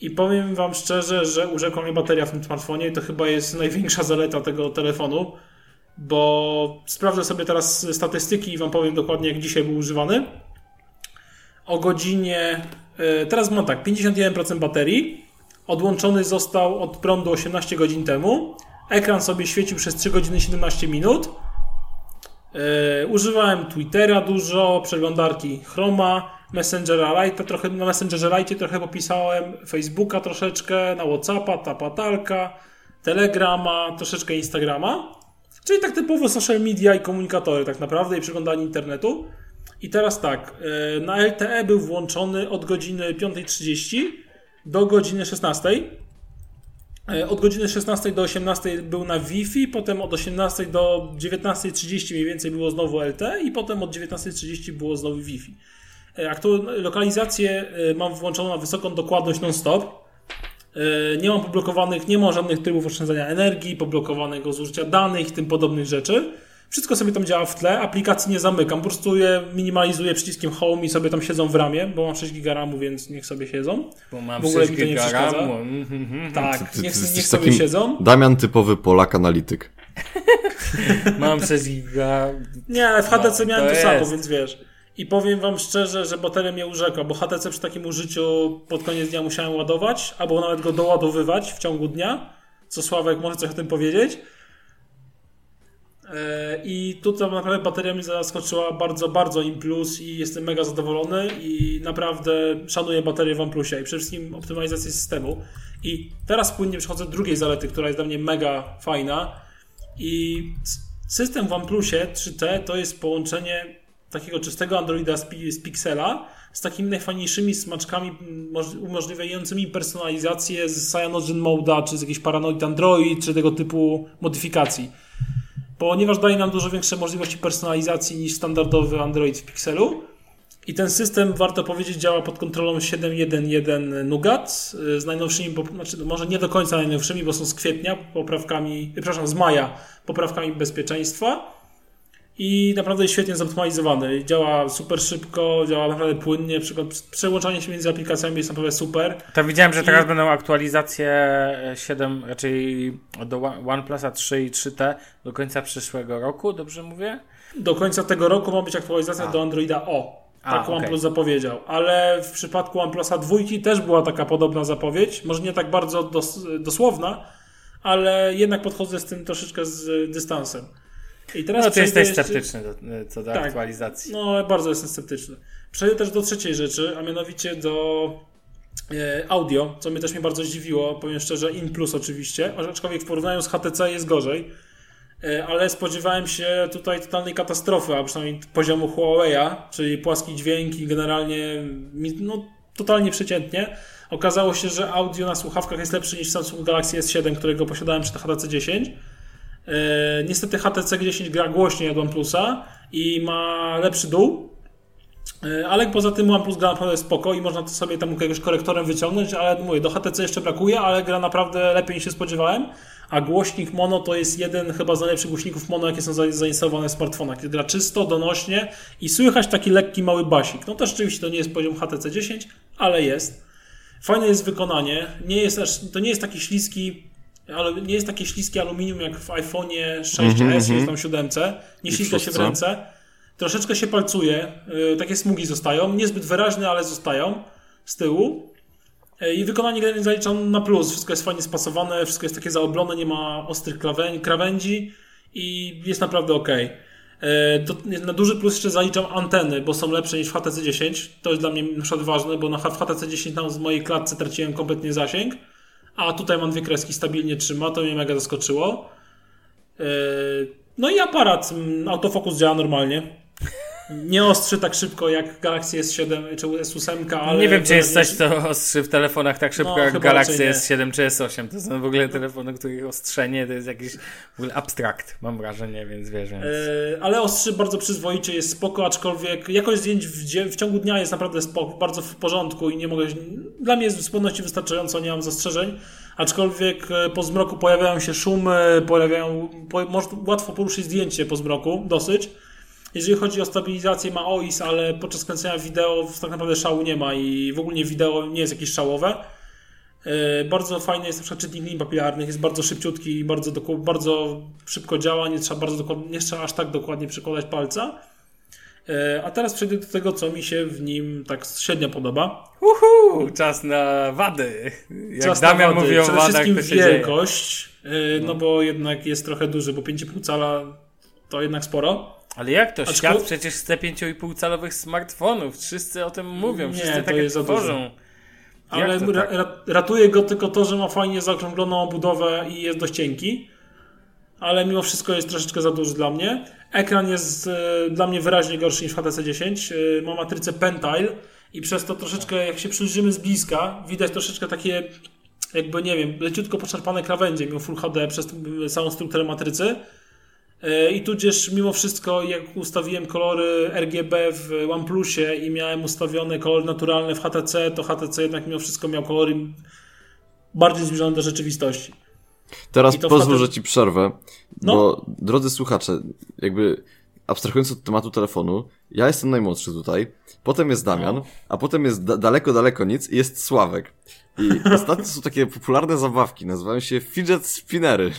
I powiem Wam szczerze, że urzekła mnie bateria w tym smartfonie i to chyba jest największa zaleta tego telefonu, bo sprawdzę sobie teraz statystyki i Wam powiem dokładnie, jak dzisiaj był używany. O godzinie, e, teraz mam tak, 51% baterii, odłączony został od prądu 18 godzin temu, ekran sobie świecił przez 3 godziny 17 minut, e, używałem Twittera dużo, przeglądarki Chroma, Messengera Lite, trochę na Messengerze Lite trochę popisałem, Facebooka troszeczkę, na Whatsappa, Tapatalka, Telegrama, troszeczkę Instagrama. Czyli tak typowo social media i komunikatory tak naprawdę i przeglądanie internetu. I teraz tak, e, na LTE był włączony od godziny 5.30 do godziny 16. E, Od godziny 16 do 18 był na Wi-Fi, potem od 18 do 19.30 mniej więcej było znowu LTE i potem od 19.30 było znowu Wi-Fi. E, Aktu- lokalizację e, mam włączoną na wysoką dokładność non-stop. E, Nie mam poblokowanych, nie ma żadnych trybów oszczędzania energii, poblokowanego zużycia danych i tym podobnych rzeczy. Wszystko sobie tam działa w tle, aplikacji nie zamykam, po prostu je minimalizuję przyciskiem Home i sobie tam siedzą w ramie, bo mam 6 GB RAMu, więc niech sobie siedzą. Bo mam W ogóle 6 mi to nie giga przeszkadza. ramu. Mhm. Tak, Ty- ty niech, jesteś niech sobie siedzą. Damian typowy Polak analityk. Mam 6 giga. Nie, ale w HTC No, miałem to to, samo, więc wiesz. I powiem wam szczerze, że bateria mnie urzekła, bo HTC przy takim użyciu pod koniec dnia musiałem ładować, albo nawet go doładowywać w ciągu dnia. Co Sławek może coś o tym powiedzieć. E, I tutaj naprawdę bateria mnie zaskoczyła bardzo, bardzo im plus i jestem mega zadowolony i naprawdę szanuję baterię w OnePlusie i przede wszystkim optymalizację systemu. I teraz płynnie przechodzę do drugiej zalety, która jest dla mnie mega fajna i system w OnePlusie 3T to jest połączenie takiego czystego Androida z, z Pixela z takimi najfajniejszymi smaczkami umożliwiającymi personalizację z Cyanogen Mode'a, czy z jakiejś Paranoid Android, czy tego typu modyfikacji. Ponieważ daje nam dużo większe możliwości personalizacji niż standardowy Android w Pixelu. I ten system, warto powiedzieć, działa pod kontrolą 7.1.1 Nougat y, z najnowszymi, znaczy może nie do końca najnowszymi, bo są z kwietnia, poprawkami, przepraszam, z maja, poprawkami bezpieczeństwa. I naprawdę świetnie zoptymalizowany. Działa super szybko, działa naprawdę płynnie. Przykład przełączanie się między aplikacjami jest naprawdę super. To widziałem, że teraz I- będą aktualizacje e, 7, raczej do One- OnePlusa 3 i 3T do końca przyszłego roku, dobrze mówię? Do końca tego roku ma być aktualizacja A. do Androida O. A, Tak okej. OnePlus zapowiedział. Ale w przypadku OnePlusa 2 też była taka podobna zapowiedź. Może nie tak bardzo dos dosłowna, ale jednak podchodzę z tym troszeczkę z dystansem. I teraz No ty jesteś jeszcze- sceptyczny do, co do Tak. aktualizacji. No, bardzo jestem sceptyczny. Przejdę też do trzeciej rzeczy, a mianowicie do e, audio, co mnie też mnie bardzo zdziwiło, powiem szczerze, in plus oczywiście, aczkolwiek w porównaniu z HTC jest gorzej, E, ale spodziewałem się tutaj totalnej katastrofy, a przynajmniej poziomu Huawei'a, czyli płaski dźwięk i generalnie no, totalnie przeciętnie. Okazało się, że audio na słuchawkach jest lepsze niż Samsung Galaxy S7, którego posiadałem przy HTC 10. E, niestety HTC 10 gra głośniej od OnePlusa i ma lepszy dół, E, ale poza tym OnePlus gra naprawdę spoko i można to sobie tam jakiegoś korektorem wyciągnąć, ale mówię, do HTC jeszcze brakuje, ale gra naprawdę lepiej niż się spodziewałem. A głośnik mono to jest jeden chyba z najlepszych głośników mono, jakie są za- zainstalowane w smartfonach. Gra czysto, donośnie i słychać taki lekki mały basik. No to rzeczywiście to nie jest poziom HTC 10, ale jest. Fajne jest wykonanie. Nie jest aż, to nie jest taki śliski, ale nie jest takie śliskie aluminium jak w iPhone'ie 6s czy tam 7. Nie ślizga się w ręce. Troszeczkę się palcuje. y, Takie smugi zostają. Niezbyt wyraźne, ale zostają z tyłu. Y, I wykonanie zaliczam na plus. Wszystko jest fajnie spasowane, wszystko jest takie zaoblone, nie ma ostrych krawę- krawędzi i jest naprawdę ok. Do, na duży plus jeszcze zaliczam anteny, bo są lepsze niż w HTC 10. To jest dla mnie na przykład ważne, bo na w HTC 10 tam z mojej klatce traciłem kompletnie zasięg, a tutaj mam dwie kreski, stabilnie trzyma, to mnie mega zaskoczyło. Yy, No i aparat, mm, autofokus działa normalnie. Nie ostrzy tak szybko jak Galaxy S7 czy S8, ale... nie wiem, czy jest coś, co ostrzy w telefonach tak szybko No, jak Galaxy raczej nie. S7 czy S8. To są w ogóle telefony, których ostrzenie to jest jakiś w ogóle abstrakt, mam wrażenie, więc wiesz, więc... E, ale ostrzy bardzo przyzwoicie, jest spoko, aczkolwiek jakość zdjęć w, w ciągu dnia jest naprawdę spoko, bardzo w porządku i nie mogę. Dla mnie jest w zupełności wystarczająco, nie mam zastrzeżeń. Aczkolwiek e, po zmroku pojawiają się szumy, pojawiają. Po, może łatwo poruszyć zdjęcie po zmroku, dosyć. Jeżeli chodzi o stabilizację, ma OIS, ale podczas kręcenia wideo tak naprawdę szału nie ma i w ogóle wideo nie jest jakieś szałowe. E, Bardzo fajny jest na przykład czytnik linii papilarnych, jest bardzo szybciutki i bardzo, bardzo szybko działa, nie trzeba, bardzo nie trzeba aż tak dokładnie przykładać palca. E, A teraz przejdę do tego, co mi się w nim tak średnio podoba. Uhu, czas na wady. Jak Czas na Damian wady. mówi o Przede wszystkim się dzieje. wielkość, e, no bo jednak jest trochę duży, bo 5,5 cala to jednak sporo. Ale jak to? Aczko- Świat przecież chce 5,5 calowych smartfonów. Wszyscy o tym mówią, Nie, wszyscy tak jak dużo. tworzą. Ale tak? ra- ratuje go tylko to, że ma fajnie zaokrągloną obudowę i jest dość cienki. Ale mimo wszystko jest troszeczkę za duży dla mnie. Ekran jest e, dla mnie wyraźnie gorszy niż w HTC 10. E, ma matrycę Pentile i przez to troszeczkę, jak się przyjrzymy z bliska, widać troszeczkę takie, jakby nie wiem, leciutko poszarpane krawędzie mimo Full HD przez tą całą strukturę matrycy. E, I tudzież mimo wszystko, jak ustawiłem kolory RGB w OnePlusie i miałem ustawione kolory naturalne w HTC, to HTC jednak mimo wszystko miał kolory bardziej zbliżone do rzeczywistości. Teraz pozwól, wtedy- że ci przerwę, No. bo drodzy słuchacze, jakby abstrahując od tematu telefonu, ja jestem najmłodszy tutaj, potem jest Damian, No. a potem jest da daleko, daleko nic i jest Sławek. I ostatnio są takie popularne zabawki, nazywają się fidget spinnery.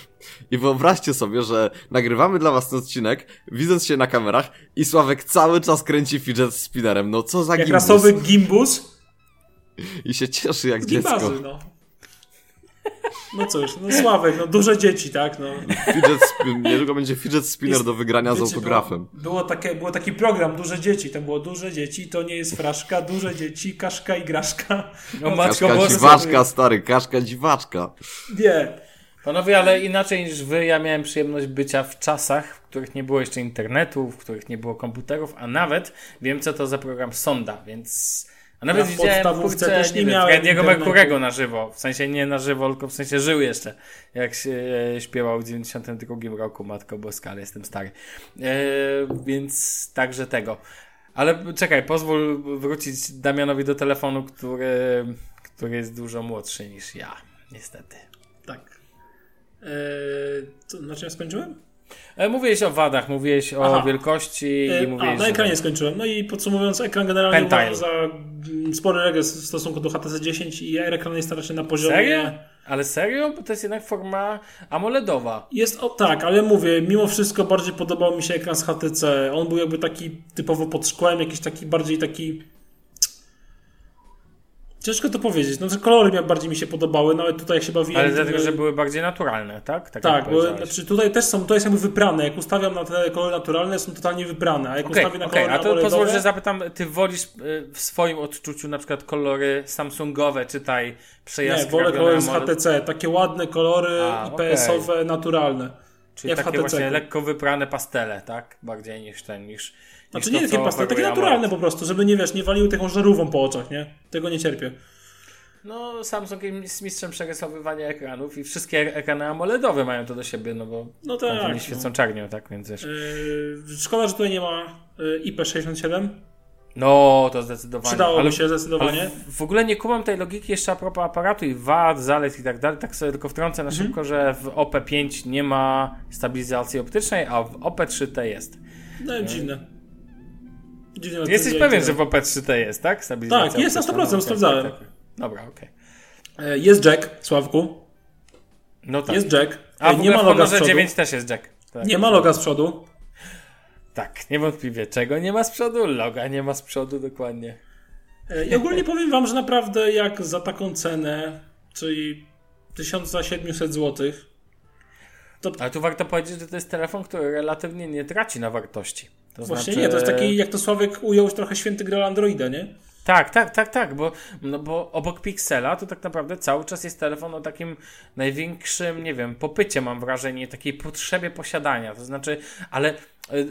I wyobraźcie sobie, że nagrywamy dla was ten odcinek, widząc się na kamerach i Sławek cały czas kręci fidget spinnerem. No co za Jak gimbus. rasowy gimbus I się cieszy jak z dziecko. gimbazy, no. No cóż, no Sławek, no duże dzieci, tak, no. Fidget niedługo będzie fidget spinner Jest- do wygrania z Wiecie, autografem. Było, było, takie, było taki program, duże dzieci, tam było duże dzieci, to nie jest fraszka, duże dzieci, kaszka i graszka. O matko Kaszka boska. dziwaczka, stary, kaszka dziwaczka. Nie, Panowie, ale inaczej niż wy, ja miałem przyjemność bycia w czasach, w których nie było jeszcze internetu, w których nie było komputerów, a nawet wiem, co to za program Sonda, więc... A nawet w widziałem, podstawówce kurczę, też nie nie miałem. Merkurego na żywo. W sensie nie na żywo, tylko w sensie żył jeszcze. Jak się e, śpiewał w 92 roku Matko Boska, ale jestem stary. E, więc także tego. Ale czekaj, pozwól wrócić Damianowi do telefonu, który, który jest dużo młodszy niż ja, niestety. tak. Eee, co, na czym skończyłem? E, Mówiłeś o wadach, mówiłeś o Aha. wielkości i E, mówiłeś... A, na że- ekranie skończyłem. No i podsumowując, ekran generalnie Pentile. za mm, spory regres w stosunku do HTC 10 i ekran jest raczej na poziomie... Serio? Ale serio? Bo to jest jednak forma AMOLEDowa. Jest, o tak, ale mówię, mimo wszystko bardziej podobał mi się ekran z HTC. On był jakby taki typowo pod szkłem, jakiś taki bardziej taki... Ciężko to powiedzieć. No, te kolory bardziej mi się podobały, no ale tutaj jak się bawiłem... Ale dlatego, były- że były bardziej naturalne, tak? Tak, Tak, bo znaczy, tutaj też są, to jest jakby wybrane. Jak ustawiam na te kolory naturalne, są totalnie wybrane, a jak Okej, ustawię na okej, kolory a to pozwól, że zapytam, ty wolisz y, w swoim odczuciu na przykład kolory Samsungowe, czytaj Nie, przejaskrawione wolę kolory z HTC. Takie ładne kolory A, IPS-owe, naturalne. czyli jak w takie HTC. właśnie lekko wyprane pastele, tak? Bardziej niż ten, niż... Znaczy nie takie co pastel, takie naturalne po prostu, żeby nie wiesz, nie waliły taką żarówą po oczach, nie? Tego nie cierpię. No, Samsung jest mistrzem przerysowywania ekranów i wszystkie ekrany AMOLEDowe mają to do siebie, no bo No tak. nie świecą czarnią, tak? Więc wiesz... Yy, szkoda, że tutaj nie ma yy, IP67. No, to zdecydowanie. Przydałoby Ale- się zdecydowanie. Ale w- w ogóle nie kumam tej logiki jeszcze a propos aparatu i wad, zalet i tak dalej. Tak sobie tylko wtrącę na Mhm. szybko, że w OP5 nie ma stabilizacji optycznej, a w OP3T jest. No dziwne. Dziwne Jesteś pewien, że w OP3T jest, tak? Stabilizacja Tak, jest na optyczna. 100%, No, okej, sprawdzałem. tak, tak. Dobra, okej. Yy, Jest Jack, Sławku. No tak. Jest Jack. a nie ma loga z przodu. 9 też jest jack. Tak. Nie ma loga z przodu. Tak, niewątpliwie. Czego nie ma z przodu? Loga nie ma z przodu, dokładnie. I ogólnie powiem wam, że naprawdę jak za taką cenę, czyli 1700 zł, Ale tu warto powiedzieć, że to jest telefon, który relatywnie nie traci na wartości. To właśnie znaczy... nie, to jest taki, jak to Sławek ujął, trochę święty gral Androida, nie? Tak, tak, tak, tak, bo, no bo obok Pixela to tak naprawdę cały czas jest telefon o takim największym, nie wiem, popycie mam wrażenie, takiej potrzebie posiadania, to znaczy, ale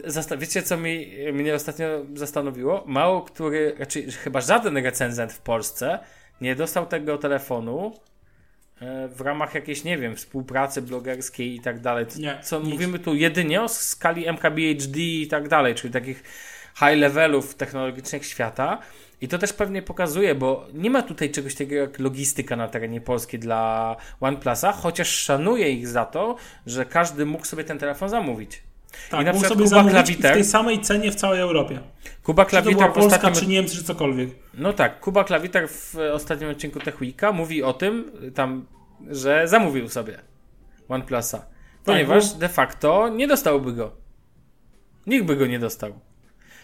zasta- wiecie co mi, mnie ostatnio zastanowiło? Mało który, raczej chyba żaden recenzent w Polsce nie dostał tego telefonu e, w ramach jakiejś, nie wiem, współpracy blogerskiej i tak dalej. Nie, Co nic. mówimy tu jedynie o skali MKBHD i tak dalej, czyli takich high levelów technologicznych świata. I to też pewnie pokazuje, bo nie ma tutaj czegoś takiego jak logistyka na terenie Polski dla OnePlusa, chociaż szanuję ich za to, że każdy mógł sobie ten telefon zamówić. Tak, I na przykład sobie Kuba Klawiter- w tej samej cenie w całej Europie. Kuba Czy to była Polska, ostatnim... czy Niemcy, czy cokolwiek. No tak, Kuba Klawiter w ostatnim odcinku Tech Weeka mówi o tym, tam, że zamówił sobie OnePlusa. Ponieważ bo- de facto nie dostałby go. Nikt by go nie dostał.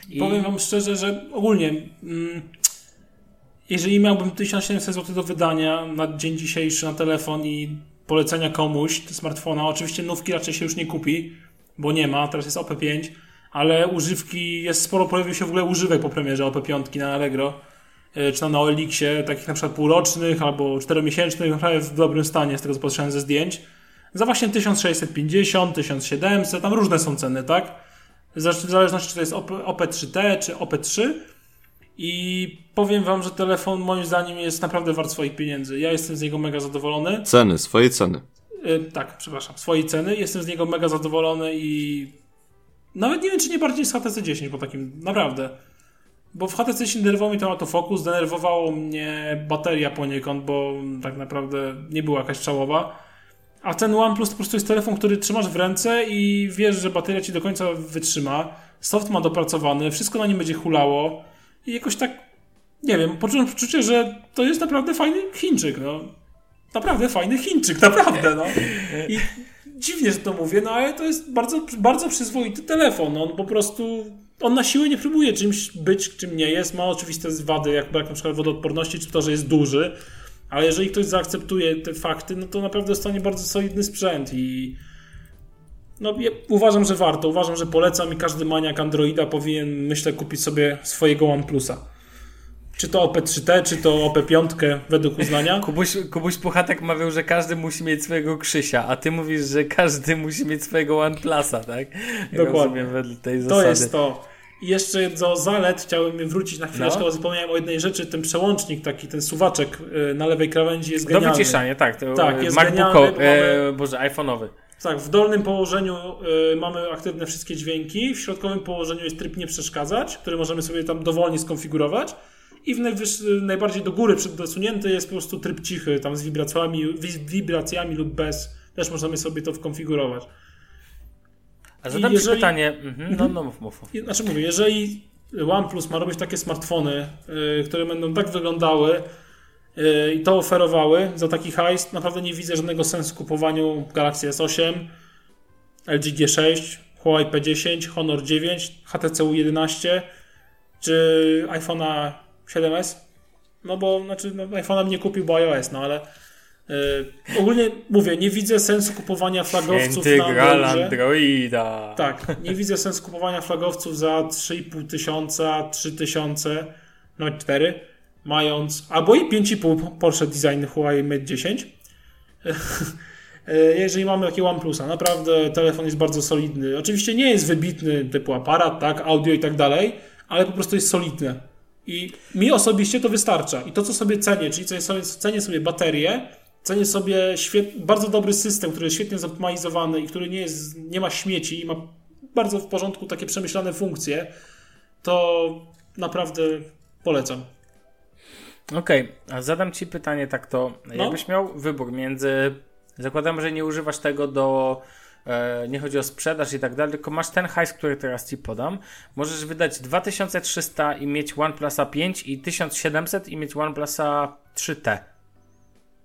I... Powiem wam szczerze, że ogólnie mm, jeżeli miałbym 1700 zł do wydania na dzień dzisiejszy na telefon i polecenia komuś smartfona, oczywiście nówki raczej się już nie kupi, bo nie ma, teraz jest OP5, ale używki, jest sporo, pojawił się w ogóle używek po premierze OP5 na Allegro, y, czy na OLX-ie, takich na przykład półrocznych albo czteromiesięcznych, w dobrym stanie, z tego co patrzyłem ze zdjęć, za właśnie 1650, 1700, tam różne są ceny, tak? w zależności czy to jest OP, OP3T czy OP3 i powiem wam, że telefon moim zdaniem jest naprawdę wart swoich pieniędzy. Ja jestem z niego mega zadowolony. Ceny, swoje ceny. Yy, tak, przepraszam, swojej ceny. Jestem z niego mega zadowolony i nawet nie wiem, czy nie bardziej z HTC 10 po takim, naprawdę. Bo w HTC 10 denerwował mnie ten autofokus, denerwowało mnie bateria poniekąd, bo tak naprawdę nie była jakaś czałowa. A ten OnePlus to po prostu jest telefon, który trzymasz w ręce i wiesz, że bateria ci do końca wytrzyma. Soft ma dopracowany, wszystko na nim będzie hulało. I jakoś tak, nie wiem, poczułem poczucie, że to jest naprawdę fajny Chińczyk, no. Naprawdę fajny Chińczyk, naprawdę, no. I dziwnie, że to mówię, no ale to jest bardzo, bardzo przyzwoity telefon. On po prostu, on na siłę nie próbuje czymś być, czym nie jest. Ma oczywiste wady, jak brak na przykład wodoodporności, czy to, że jest duży. Ale jeżeli ktoś zaakceptuje te fakty, no to naprawdę dostanie bardzo solidny sprzęt i no ja uważam, że warto. Uważam, że polecam i każdy maniak Androida powinien, myślę, kupić sobie swojego OnePlusa. Czy to OP3T, czy to OP5 według uznania. Kubuś, Kubuś Puchatek mawiał, że każdy musi mieć swojego Krzysia, a ty mówisz, że każdy musi mieć swojego OnePlusa, tak? Dokładnie. wedle tej To zasady. jest to. I jeszcze do zalet chciałem wrócić na chwileczkę, No. bo zapomniałem o jednej rzeczy. Ten przełącznik taki, ten suwaczek y, na lewej krawędzi jest Do genialny. wyciszania, tak. To Tak, tak jest MacBooko, genialny, bo mamy- e, Boże, iPhone'owy. Tak, w dolnym położeniu y, mamy aktywne wszystkie dźwięki, w środkowym położeniu jest tryb nie przeszkadzać, który możemy sobie tam dowolnie skonfigurować i w najbardziej do góry dosunięty jest po prostu tryb cichy, tam z wibracjami, wi- wibracjami lub bez. Też możemy sobie to wkonfigurować. A zadam jeżeli- pytanie. Mhm, no, no, mów, mów. Znaczy mówię, jeżeli OnePlus ma robić takie smartfony, y, które będą tak wyglądały y, i to oferowały za taki hajs, naprawdę nie widzę żadnego sensu kupowaniu Galaxy S8, LG G6, Huawei P10, Honor 9, HTC U11 czy iPhone'a 7s. No bo, znaczy, no, iPhone'a bym nie kupił, bo iOS, no ale y, ogólnie mówię, nie widzę sensu kupowania flagowców Święty na Graal. Androida. Tak, nie widzę sensu kupowania flagowców za 3,5 tysiąca, 3 tysiące, nawet 4, mając, albo i 5,5 Porsche Design Huawei Mate 10. Jeżeli mamy takie OnePlusa, naprawdę telefon jest bardzo solidny. Oczywiście nie jest wybitny typu aparat, tak, audio i tak dalej, ale po prostu jest solidny. I mi osobiście to wystarcza. I to, co sobie cenię, czyli co sobie, cenię sobie baterię, cenię sobie świet, bardzo dobry system, który jest świetnie zoptymalizowany i który nie, jest, nie ma śmieci i ma bardzo w porządku takie przemyślane funkcje, to naprawdę polecam. Okej, a zadam ci pytanie tak to. No. Jakbyś miał wybór między. Zakładam, że nie używasz tego do. E, nie chodzi o sprzedaż i tak dalej, tylko masz ten hajs, który teraz ci podam. Możesz wydać 2300 i mieć OnePlusa 5 i 1700 i mieć OnePlusa 3T.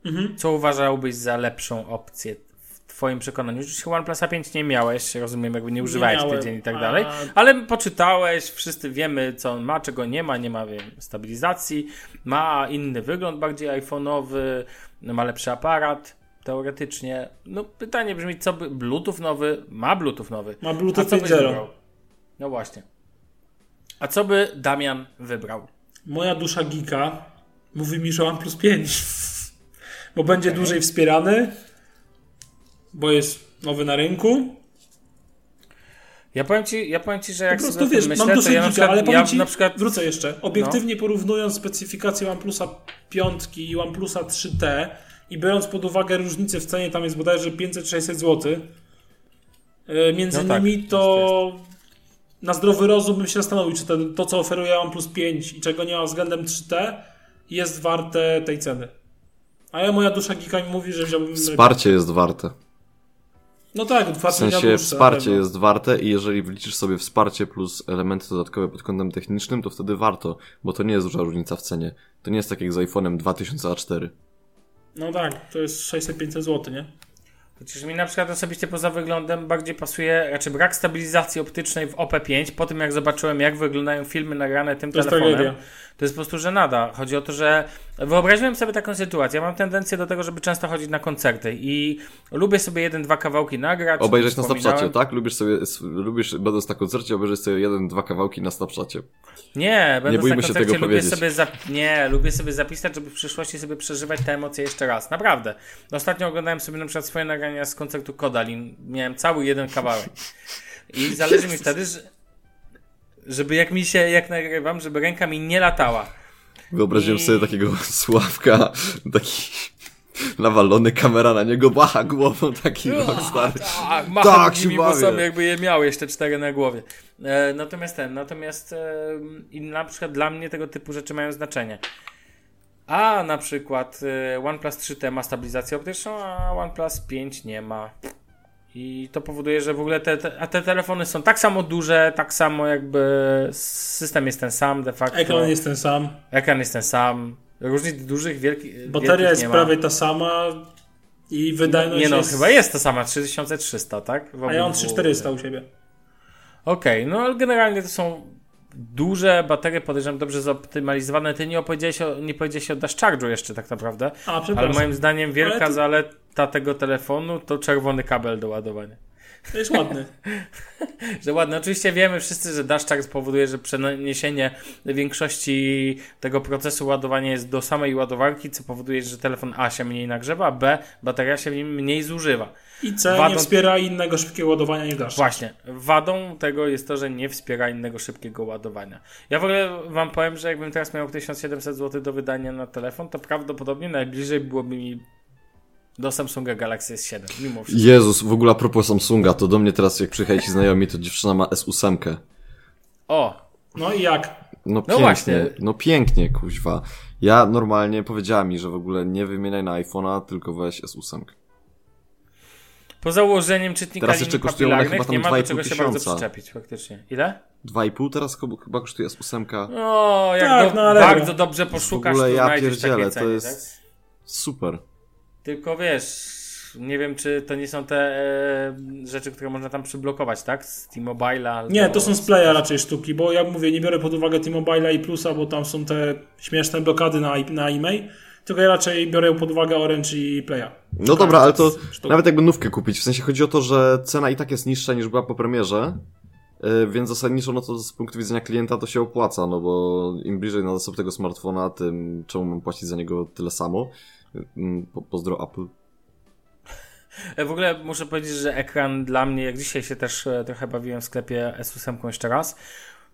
Mhm. Co uważałbyś za lepszą opcję w twoim przekonaniu? Oczywiście OnePlusa 5 nie miałeś, rozumiem, jakby nie używałeś miałem, tydzień i tak dalej, ale poczytałeś, wszyscy wiemy, co on ma, czego nie ma, nie ma wiem, stabilizacji, ma inny wygląd, bardziej iPhone'owy, ma lepszy aparat, teoretycznie. No pytanie brzmi, co by, Bluetooth nowy, ma Bluetooth nowy. Ma A Bluetooth co byś 5.0. wybrał? No właśnie. A co by Damian wybrał? Moja dusza geeka mówi mi, że OnePlus 5. Bo będzie dłużej wspierany, bo jest nowy na rynku. Ja powiem ci, ja powiem ci że Po jak prostu sobie o tym wiesz, myślę, mam duszę ja przykład, ale powiem ja ci, na przykład No. wrócę jeszcze. Obiektywnie porównując specyfikację OnePlusa 5 i OnePlusa 3T i biorąc pod uwagę różnicę w cenie, tam jest bodajże 500-600 zł, e, między No tak, nimi, jest, to na zdrowy rozum bym się zastanowił, czy to, to, co oferuje OnePlus 5 i czego nie ma względem 3T, jest warte tej ceny. A ja moja dusza geeka mi mówi, że wziąłbym... Wsparcie jest warte. No tak, W sensie dłuższe, wsparcie ale- jest warte i jeżeli wliczysz sobie wsparcie plus elementy dodatkowe pod kątem technicznym, to wtedy warto, bo to nie jest duża różnica w cenie. To nie jest tak jak z iPhone'em 2004. No tak, to jest 600-500 zł, nie? Chociaż mi na przykład osobiście poza wyglądem bardziej pasuje, raczej brak stabilizacji optycznej w OP5, po tym jak zobaczyłem jak wyglądają filmy nagrane tym To jest telefonem, tragedia. to jest po prostu żenada. Chodzi o to, że wyobraziłem sobie taką sytuację, ja mam tendencję do tego, żeby często chodzić na koncerty i lubię sobie jeden, dwa kawałki nagrać. Obejrzeć na Snapchacie, tak? Lubisz sobie, lubisz, będąc na koncercie, obejrzeć sobie jeden, dwa kawałki na Snapchacie. Nie, będąc bójmy na się koncercie tego lubię powiedzieć. sobie zap... Nie, lubię sobie zapisać, żeby w przyszłości sobie przeżywać te emocje jeszcze raz. Naprawdę. Ostatnio oglądałem sobie na przykład swoje nagrania z koncertu Kodalin. Miałem cały jeden kawałek. I zależy mi wtedy, że... żeby jak mi się, jak nagrywam, żeby ręka mi nie latała. Wyobraziłem I- sobie takiego Sławka, taki nawalony, kamera na niego, bacha głową, taki rockstar. Tak, machał Tak, się bawię. włosami, jakby je miał jeszcze cztery na głowie. E, natomiast ten, natomiast e, i na przykład dla mnie tego typu rzeczy mają znaczenie. A na przykład e, OnePlus 3T ma stabilizację optyczną, a OnePlus 5 nie ma. I to powoduje, że w ogóle te, te, a te telefony są tak samo duże, tak samo jakby system jest ten sam de facto. Ekran jest ten sam, Ekran jest ten sam. Różnic dużych, wielkich. bateria jest prawie ta sama i wydajność Nie no, jest... chyba jest to sama, 3300, tak? W A ja mam obydwu- 3400 u siebie. Okej, no ale generalnie to są duże baterie, podejrzewam dobrze zoptymalizowane. Ty nie opowiedziałeś o, nie powiedziałeś o Dash Charge'u jeszcze tak naprawdę, A, ale moim zdaniem wielka to- zaleta tego telefonu to czerwony kabel do ładowania. To jest ładny. Że ładne, oczywiście wiemy wszyscy, że Dash Charge powoduje, że przeniesienie większości tego procesu ładowania jest do samej ładowarki, co powoduje, że telefon A się mniej nagrzewa, a B bateria się w nim mniej zużywa. I C nie Wadą- wspiera innego szybkiego ładowania niż dasz. Właśnie. Wadą tego jest to, że nie wspiera innego szybkiego ładowania. Ja w ogóle wam powiem, że jakbym teraz miał 1700 zł do wydania na telefon, to prawdopodobnie najbliżej byłoby mi do Samsunga Galaxy S7, mimo wszystko. Jezus, w ogóle a propos Samsunga, to do mnie teraz jak przyjechali ci znajomi, to dziewczyna ma S8. O, No i jak? No No pięknie, właśnie. no pięknie, kuźwa. Ja normalnie powiedziała mi, że w ogóle nie wymieniaj na iPhone'a, tylko weź S8. Po założeniem czytnika Teraz jeszcze linii kosztują one chyba nie tam ma do 2,5 czego się bardzo tysiąca. przyczepić faktycznie. Ile? 2,5 teraz chyba kosztuje S8. O, jak Tak, do, no ale- bardzo dobrze poszukasz, w ogóle to ja znajdziesz pierdzielę, to jest tak? super. Tylko wiesz, nie wiem, czy to nie są te e, rzeczy, które można tam przyblokować, tak? Z T-Mobile'a. albo Nie, to są z- z Playa raczej sztuki, bo ja mówię, nie biorę pod uwagę T-Mobile'a i Plusa, bo tam są te śmieszne blokady na, na e-mail, tylko ja raczej biorę pod uwagę Orange i Playa. No dobra, ale to Sztuk. nawet jakby nówkę kupić, w sensie chodzi o to, że cena i tak jest niższa niż była po premierze, yy, więc zasadniczo no to z punktu widzenia klienta to się opłaca, no bo im bliżej na zasób tego smartfona, tym czemu mam płacić za niego tyle samo. Yy, Po, pozdro Apple. E, W ogóle muszę powiedzieć, że ekran dla mnie, jak dzisiaj się też e, trochę bawiłem w sklepie S8 jeszcze raz,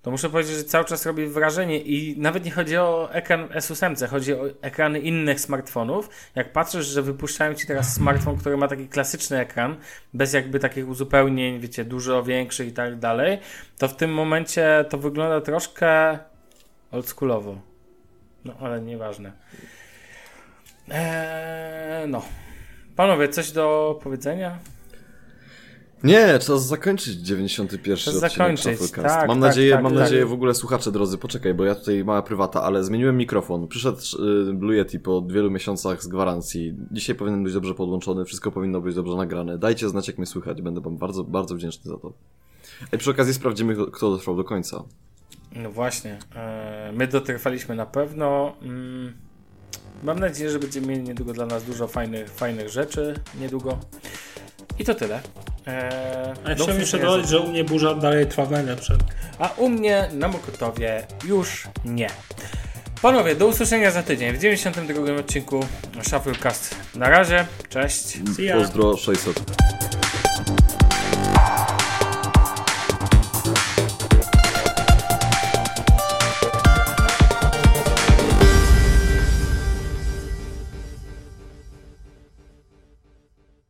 to muszę powiedzieć, że cały czas robi wrażenie i nawet nie chodzi o ekran S8, chodzi o ekrany innych smartfonów. Jak patrzysz, że wypuszczają ci teraz smartfon, który ma taki klasyczny ekran, bez jakby takich uzupełnień, wiecie, dużo większych i tak dalej, to w tym momencie to wygląda troszkę oldschoolowo. No, ale nieważne. Eee, no. Panowie, coś do powiedzenia? Nie, czas zakończyć 91 Czas odcinek zakończyć, Shufflecast. tak, mam tak, nadzieję, tak, mam tak. nadzieję w ogóle słuchacze drodzy, poczekaj, bo ja tutaj mała prywata, ale zmieniłem mikrofon. Przyszedł y, Blue Yeti po wielu miesiącach z gwarancji. Dzisiaj powinien być dobrze podłączony, wszystko powinno być dobrze nagrane. Dajcie znać, jak mnie słychać, będę wam bardzo, bardzo wdzięczny za to. I przy okazji sprawdzimy, kto- dotrwał do końca. No właśnie. E, my dotrwaliśmy na pewno. Mm, mam nadzieję, że będziemy mieli niedługo dla nas dużo fajnych, fajnych rzeczy. Niedługo. I to tyle. E, A ja chciałem jeszcze dodać, że u mnie burza dalej trwa w najlepsze. A u mnie na Mokotowie już nie. Panowie, do usłyszenia za tydzień w 92 odcinku Shufflecast. Na razie, cześć. Pozdro 600.